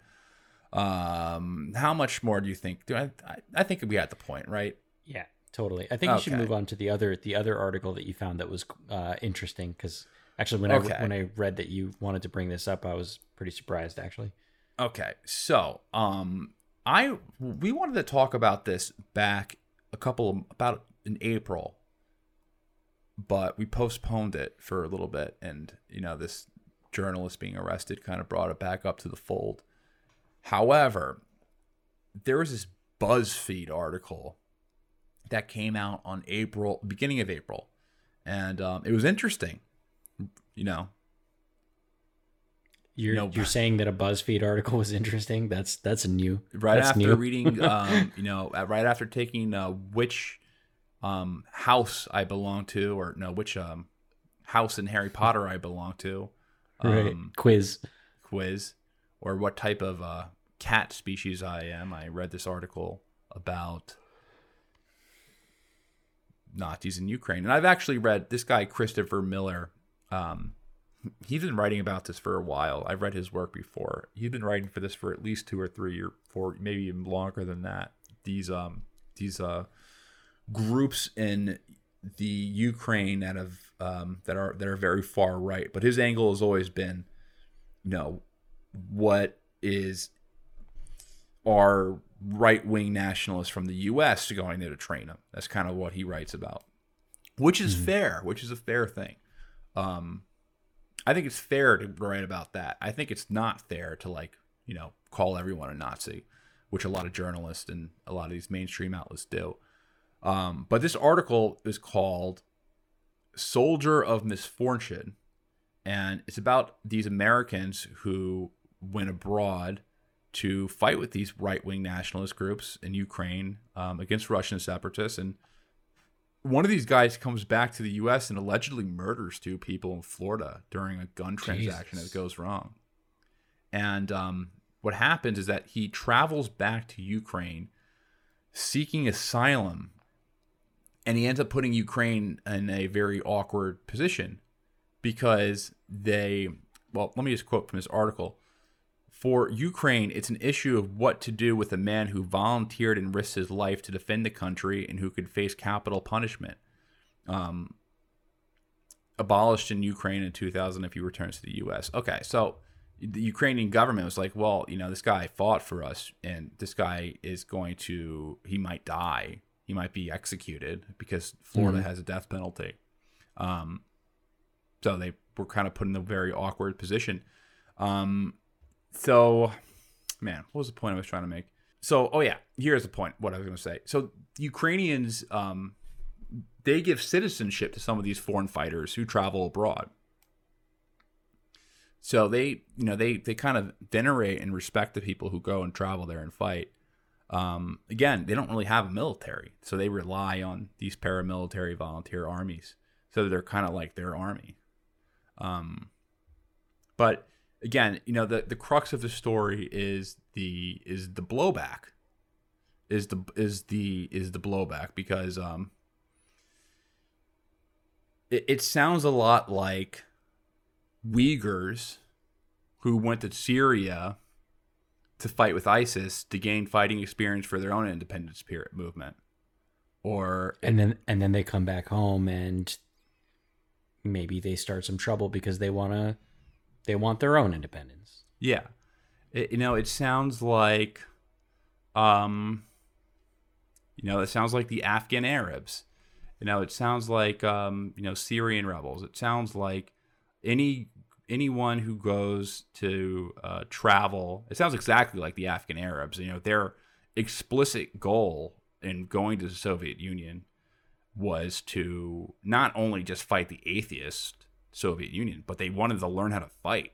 Um, how much more do you think? Do I, I, I think we at the point, right? Yeah, totally. I think you should move on to the other the other article that you found that was uh, interesting because actually when Okay. I when I read that you wanted to bring this up, I was pretty surprised actually. Okay, so um, I we wanted to talk about this back a couple about in April, but we postponed it for a little bit, and you know this journalist being arrested kind of brought it back up to the fold. However, there was this BuzzFeed article that came out on April, beginning of April, and um, it was interesting. You know, You're No. you're saying that a BuzzFeed article was interesting. That's that's new right that's after new. reading um you know uh, right after taking uh which um house i belong to or no which um house in harry potter i belong to right um quiz. quiz or what type of uh cat species i am i read this article about nazis in ukraine and i've actually read this guy christopher miller um he's been writing about this for a while. I've read his work before. He's been writing for this for at least two or three or four, maybe even longer than that. These um these uh groups in the Ukraine that have um that are that are very far right. But his angle has always been, you know, what is our right wing nationalists from the US going there to train them. That's kind of what he writes about. Which is fair, which is a fair thing. Um I think it's fair to write about that. I think it's not fair to like, you know, call everyone a Nazi, which a lot of journalists and a lot of these mainstream outlets do. Um, but this article is called Soldier of Misfortune. And it's about these Americans who went abroad to fight with these right wing nationalist groups in Ukraine um, against Russian separatists. And one of these guys comes back to the U.S. and allegedly murders two people in Florida during a gun transaction Jesus. that goes wrong. And um, what happens is that he travels back to Ukraine seeking asylum, and he ends up putting Ukraine in a very awkward position because they. Well, let me just quote from this article. For Ukraine, it's an issue of what to do with a man who volunteered and risked his life to defend the country and who could face capital punishment. Um, abolished in Ukraine in 2000 if he returns to the U.S. Okay, so the Ukrainian government was like, well, you know, this guy fought for us, and this guy is going to, he might die, he might be executed because Florida has a death penalty. Um, so they were kind of put in a very awkward position. Um, so, man, what was the point I was trying to make? so oh yeah, here's the point. What I was going to say. So Ukrainians, um, they give citizenship to some of these foreign fighters who travel abroad. So they, you know, they they kind of venerate and respect the people who go and travel there and fight. Um, again, they don't really have a military, so they rely on these paramilitary volunteer armies. So they're kind of like their army. Um, but again, you know, the the crux of the story is the is the blowback. Is the is the is the blowback because um it, it sounds a lot like Uyghurs who went to Syria to fight with ISIS to gain fighting experience for their own independence spirit movement. Or and then and then they come back home and maybe they start some trouble because they want to they want their own independence. Yeah. It, you know, it sounds like um you know, it sounds like the Afghan Arabs. You know, it sounds like um, you know, Syrian rebels. It sounds like any anyone who goes to uh, travel. It sounds exactly like the Afghan Arabs. You know, their explicit goal in going to the Soviet Union was to not only just fight the atheist Soviet Union, but they wanted to learn how to fight.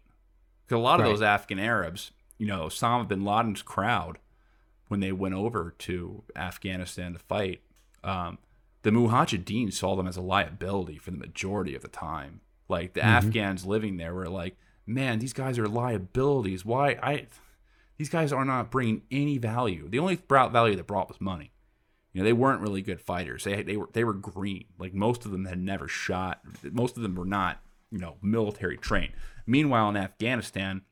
Because a lot of Right. those Afghan Arabs, you know, Osama bin Laden's crowd, when they went over to Afghanistan to fight, um, the Mujahideen saw them as a liability for the majority of the time. Like the Afghans living there were like, man, these guys are liabilities. Why I? These guys are not bringing any value. The only brought value that brought was money. You know, they weren't really good fighters. They they were they were green. Like most of them had never shot. Most of them were not you know military trained. Meanwhile, in Afghanistan,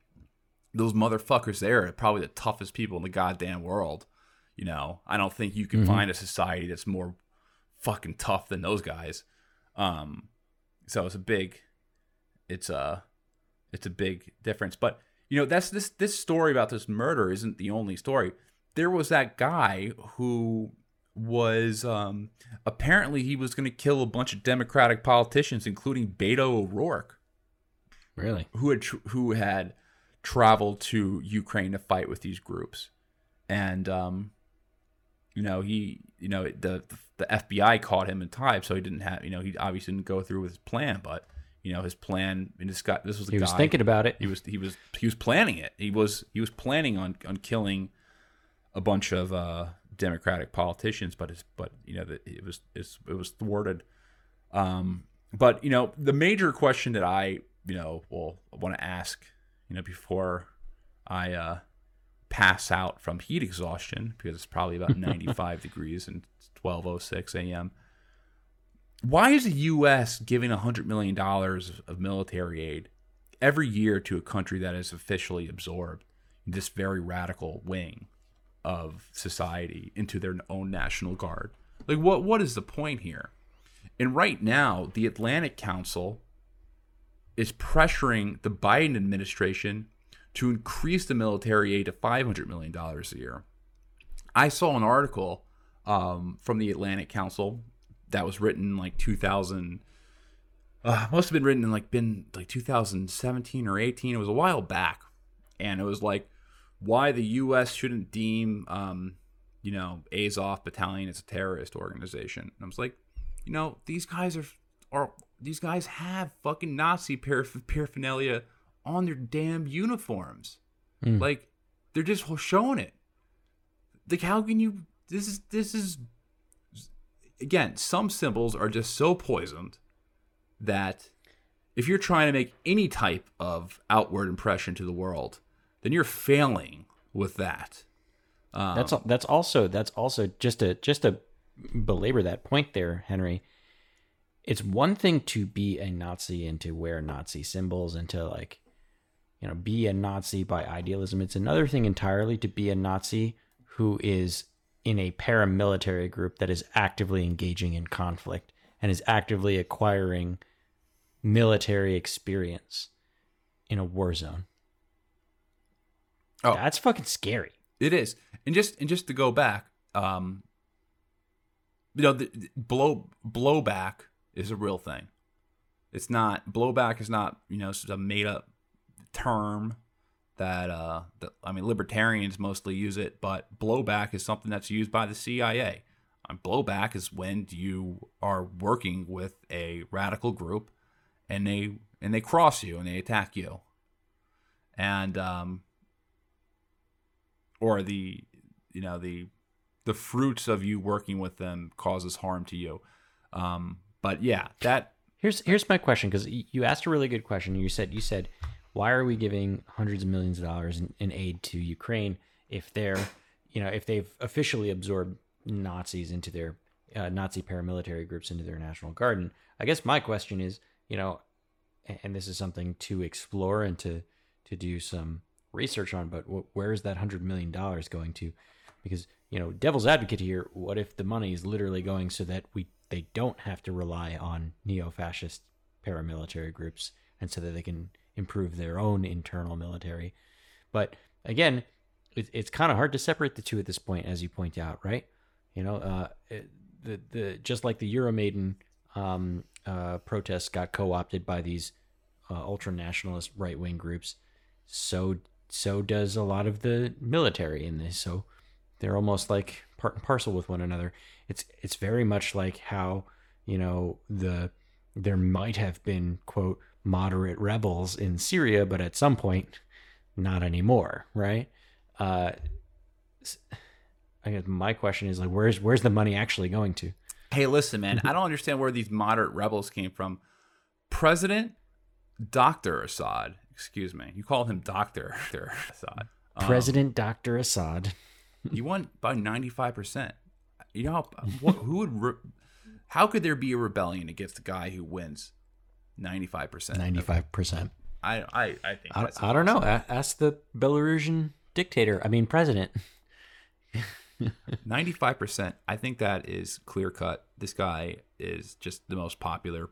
those motherfuckers there are probably the toughest people in the goddamn world. You know, I don't think you can find a society that's more fucking tough than those guys. Um, so it's a big, it's a, it's a big difference. But you know, that's this this story about this murder isn't the only story. There was that guy who was um, apparently he was going to kill a bunch of Democratic politicians, including Beto O'Rourke Really? who had tr- who had traveled to Ukraine to fight with these groups, and um, you know he you know the the FBI caught him in time, so he didn't have you know he obviously didn't go through with his plan, but you know his plan and this guy this was the He guy was thinking about it. he was he was he was planning it. He was he was planning on on killing a bunch of uh, Democratic politicians, but it's but you know that it was it's, it was thwarted. Um, but you know the major question that I you know will want to ask you know before I uh, pass out from heat exhaustion because it's probably about 95 degrees and 12:06 a.m. Why is the U.S. giving $100 million of military aid every year to a country that has officially absorbed this very radical wing of society into their own national guard? Like, what what is the point here? And right now, the Atlantic Council is pressuring the Biden administration to increase the military aid to $500 million a year. I saw an article um, from the Atlantic Council that was written like 2000. Uh, must have been written in like been like 2017 or 18. It was a while back, and it was like why the U.S. shouldn't deem, um, you know, Azov Battalion as a terrorist organization. And I was like, you know, these guys are are these guys have fucking Nazi paraph- paraphernalia on their damn uniforms. Like they're just showing it. Like how can you? This is this is again. Some symbols are just so poisoned that if you're trying to make any type of outward impression to the world, then you're failing with that. Um, That's that's also that's also just to just to belabor that point there, Henry. It's one thing to be a Nazi and to wear Nazi symbols and to like, you know, be a Nazi by idealism. It's another thing entirely to be a Nazi who is in a paramilitary group that is actively engaging in conflict and is actively acquiring military experience in a war zone. Oh. That's fucking scary. It is, and just and just to go back, um, you know, the, the blow blowback is a real thing. It's not blowback is not you know a made up term that uh, the, I mean, libertarians mostly use it, but blowback is something that's used by the CIA. And blowback is when you are working with a radical group, and they and they cross you and they attack you, and um, or the you know the the fruits of you working with them causes harm to you. Um, but yeah, that Here's here's my question because you asked a really good question. You said you said, why are we giving hundreds of millions of dollars in, in aid to Ukraine if they're, you know, if they've officially absorbed Nazis into their uh, Nazi paramilitary groups into their national garden? I guess my question is, you know, and this is something to explore and to to do some research on. But where is that hundred million dollars going to? Because you know, devil's advocate here. What if the money is literally going so that we they don't have to rely on neo-fascist paramilitary groups and so that they can improve their own internal military but again it, it's kind of hard to separate the two at this point as you point out right you know uh, the the just like the euromaidan um, uh, protests got co-opted by these uh, ultra nationalist right-wing groups so so does a lot of the military in this so they're almost like part and parcel with one another. It's it's very much like how you know the there might have been quote moderate rebels in Syria, but at some point, not anymore, right? Uh, I guess my question is like, where's where's the money actually going to? Hey, listen, man, I don't understand where these moderate rebels came from. President Doctor Assad, excuse me, you call him Doctor Assad. Um, President Doctor Assad. He won by 95%. You know, how, what, who would, re- how could there be a rebellion against a guy who wins 95%? 95%. I, I, I think I, I don't know. Ask the Belarusian dictator, I mean, president. 95%. I think that is clear cut. This guy is just the most popular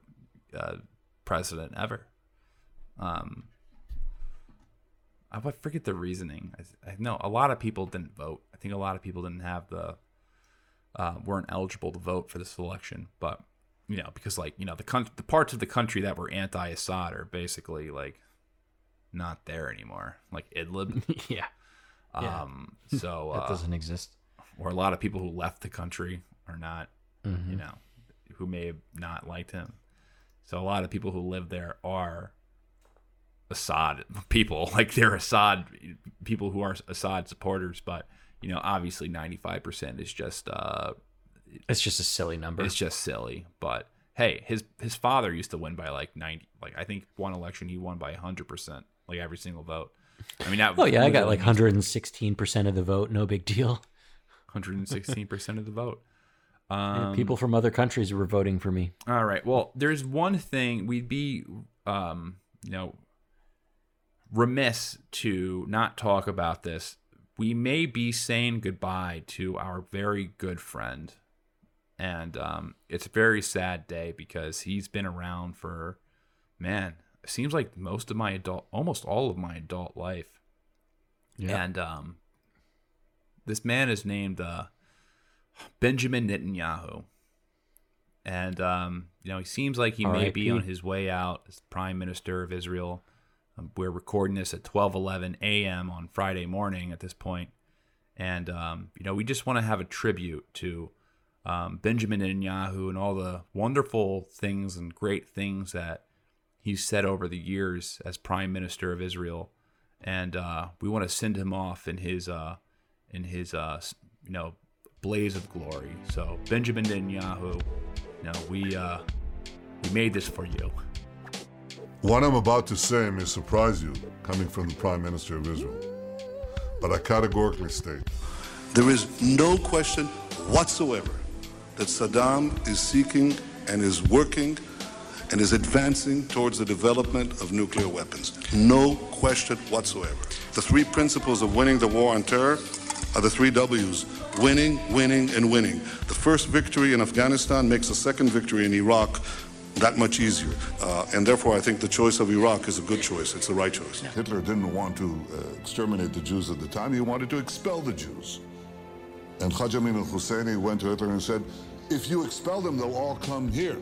uh, president ever. Um, I forget the reasoning. I, I know a lot of people didn't vote. I think a lot of people didn't have the uh, weren't eligible to vote for this election, but you know because like you know the con- the parts of the country that were anti-Assad are basically like not there anymore, like Idlib. yeah. Um. So that uh, doesn't exist. Or a lot of people who left the country are not, mm-hmm. you know, who may have not liked him. So a lot of people who live there are Assad people, like they're Assad people who are Assad supporters, but you know, obviously 95% is just uh it's just a silly number. It's just silly, but hey, his his father used to win by like 90 like I think one election he won by 100%, like every single vote. I mean, that Oh yeah, I got like 116% of the vote, no big deal. 116% of the vote. Um, people from other countries were voting for me. All right. Well, there's one thing we'd be um, you know, remiss to not talk about this. We may be saying goodbye to our very good friend. And um, it's a very sad day because he's been around for, man, it seems like most of my adult, almost all of my adult life. Yeah. And um, this man is named uh, Benjamin Netanyahu. And, um, you know, he seems like he may be on his way out as prime minister of Israel. Um, we're recording this at 12:11 a.m. on Friday morning at this point, and um, you know we just want to have a tribute to um, Benjamin Netanyahu and all the wonderful things and great things that he's said over the years as Prime Minister of Israel, and uh, we want to send him off in his uh, in his uh, you know blaze of glory. So Benjamin Netanyahu, you know we uh, we made this for you. What I'm about to say may surprise you, coming from the Prime Minister of Israel. But I categorically state there is no question whatsoever that Saddam is seeking and is working and is advancing towards the development of nuclear weapons. No question whatsoever. The three principles of winning the war on terror are the three W's winning, winning, and winning. The first victory in Afghanistan makes a second victory in Iraq that much easier. Uh, and therefore, I think the choice of Iraq is a good choice. It's the right choice. Hitler didn't want to uh, exterminate the Jews at the time. He wanted to expel the Jews. And Haj Amin al-Husseini went to Hitler and said, if you expel them, they'll all come here.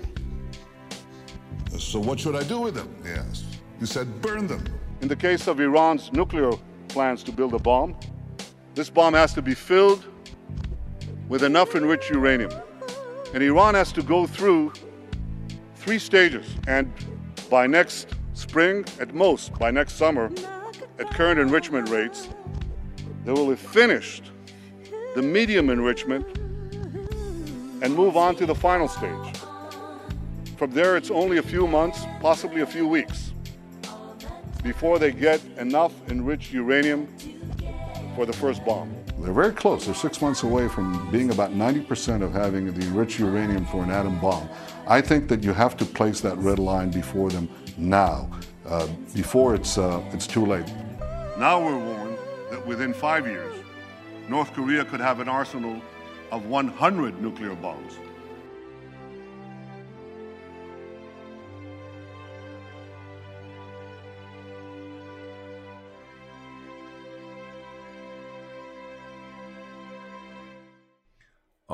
So what should I do with them? He asked. He said, burn them. In the case of Iran's nuclear plans to build a bomb. This bomb has to be filled with enough enriched uranium. And Iran has to go through three stages. And by next spring, at most, by next summer, at current enrichment rates, they will have finished the medium enrichment and move on to the final stage. From there, it's only a few months, possibly a few weeks, before they get enough enriched uranium for the first bomb. They're very close. They're six months away from being about 90% of having the enriched uranium for an atom bomb. I think that you have to place that red line before them now, uh, before it's, uh, it's too late. Now we're warned that within five years, North Korea could have an arsenal of 100 nuclear bombs.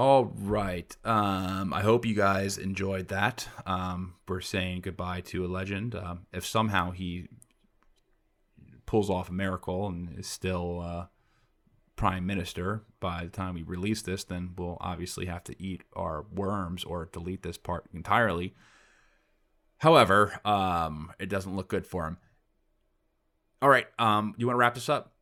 All right. Um, I hope you guys enjoyed that. Um, we're saying goodbye to a legend. Um, if somehow he pulls off a miracle and is still uh, prime minister by the time we release this, then we'll obviously have to eat our worms or delete this part entirely. However, um, it doesn't look good for him. All right. Um, you want to wrap this up?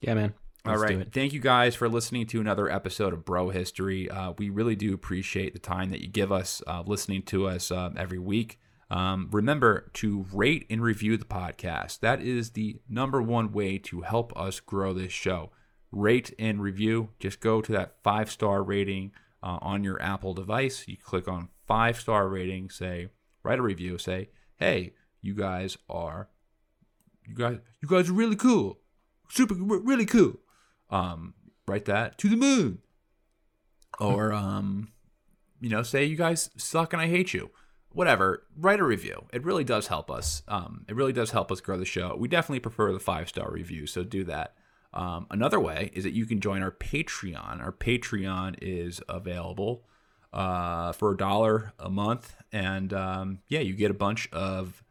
Yeah, man. Let's All right. Thank you guys for listening to another episode of Bro History. Uh, we really do appreciate the time that you give us uh, listening to us uh, every week. Um, remember to rate and review the podcast. That is the number one way to help us grow this show. Rate and review. Just go to that five star rating uh, on your Apple device. You click on five star rating, say, write a review, say, hey, you guys are, you guys, you guys are really cool. Super, really cool um, write that to the moon. Or, um, you know, say you guys suck and I hate you. Whatever, write a review. It really does help us. Um, it really does help us grow the show. We definitely prefer the five star review, so do that. Um, another way is that you can join our Patreon. Our Patreon is available uh, for a dollar a month, and um, yeah, you get a bunch of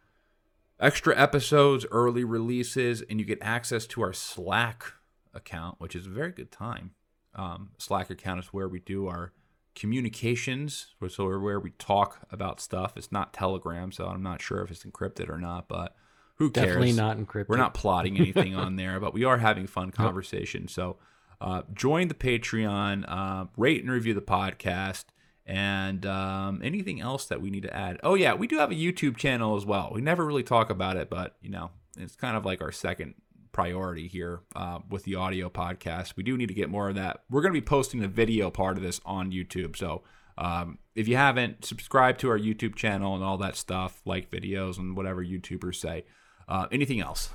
extra episodes, early releases, and you get access to our Slack account, which is a very good time. Um, Slack account is where we do our communications, so where we talk about stuff. It's not Telegram, so I'm not sure if it's encrypted or not, but who cares? Definitely not encrypted. We're not plotting anything on there, but we are having fun conversations. So uh, join the Patreon, uh, rate and review the podcast, and um, anything else that we need to add. Oh yeah, we do have a YouTube channel as well. We never really talk about it, but you know, it's kind of like our second priority here uh, with the audio podcast. We do need to get more of that. We're going to be posting the video part of this on YouTube. So um, if you haven't, subscribe to our YouTube channel and all that stuff, like videos and whatever YouTubers say. Uh, anything else?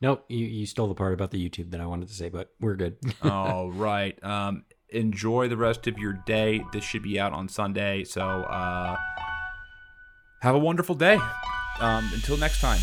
Nope, you, you stole the part about the YouTube that I wanted to say, but we're good. all right. Um, enjoy the rest of your day. This should be out on Sunday. So uh, have a wonderful day. Um, until next time.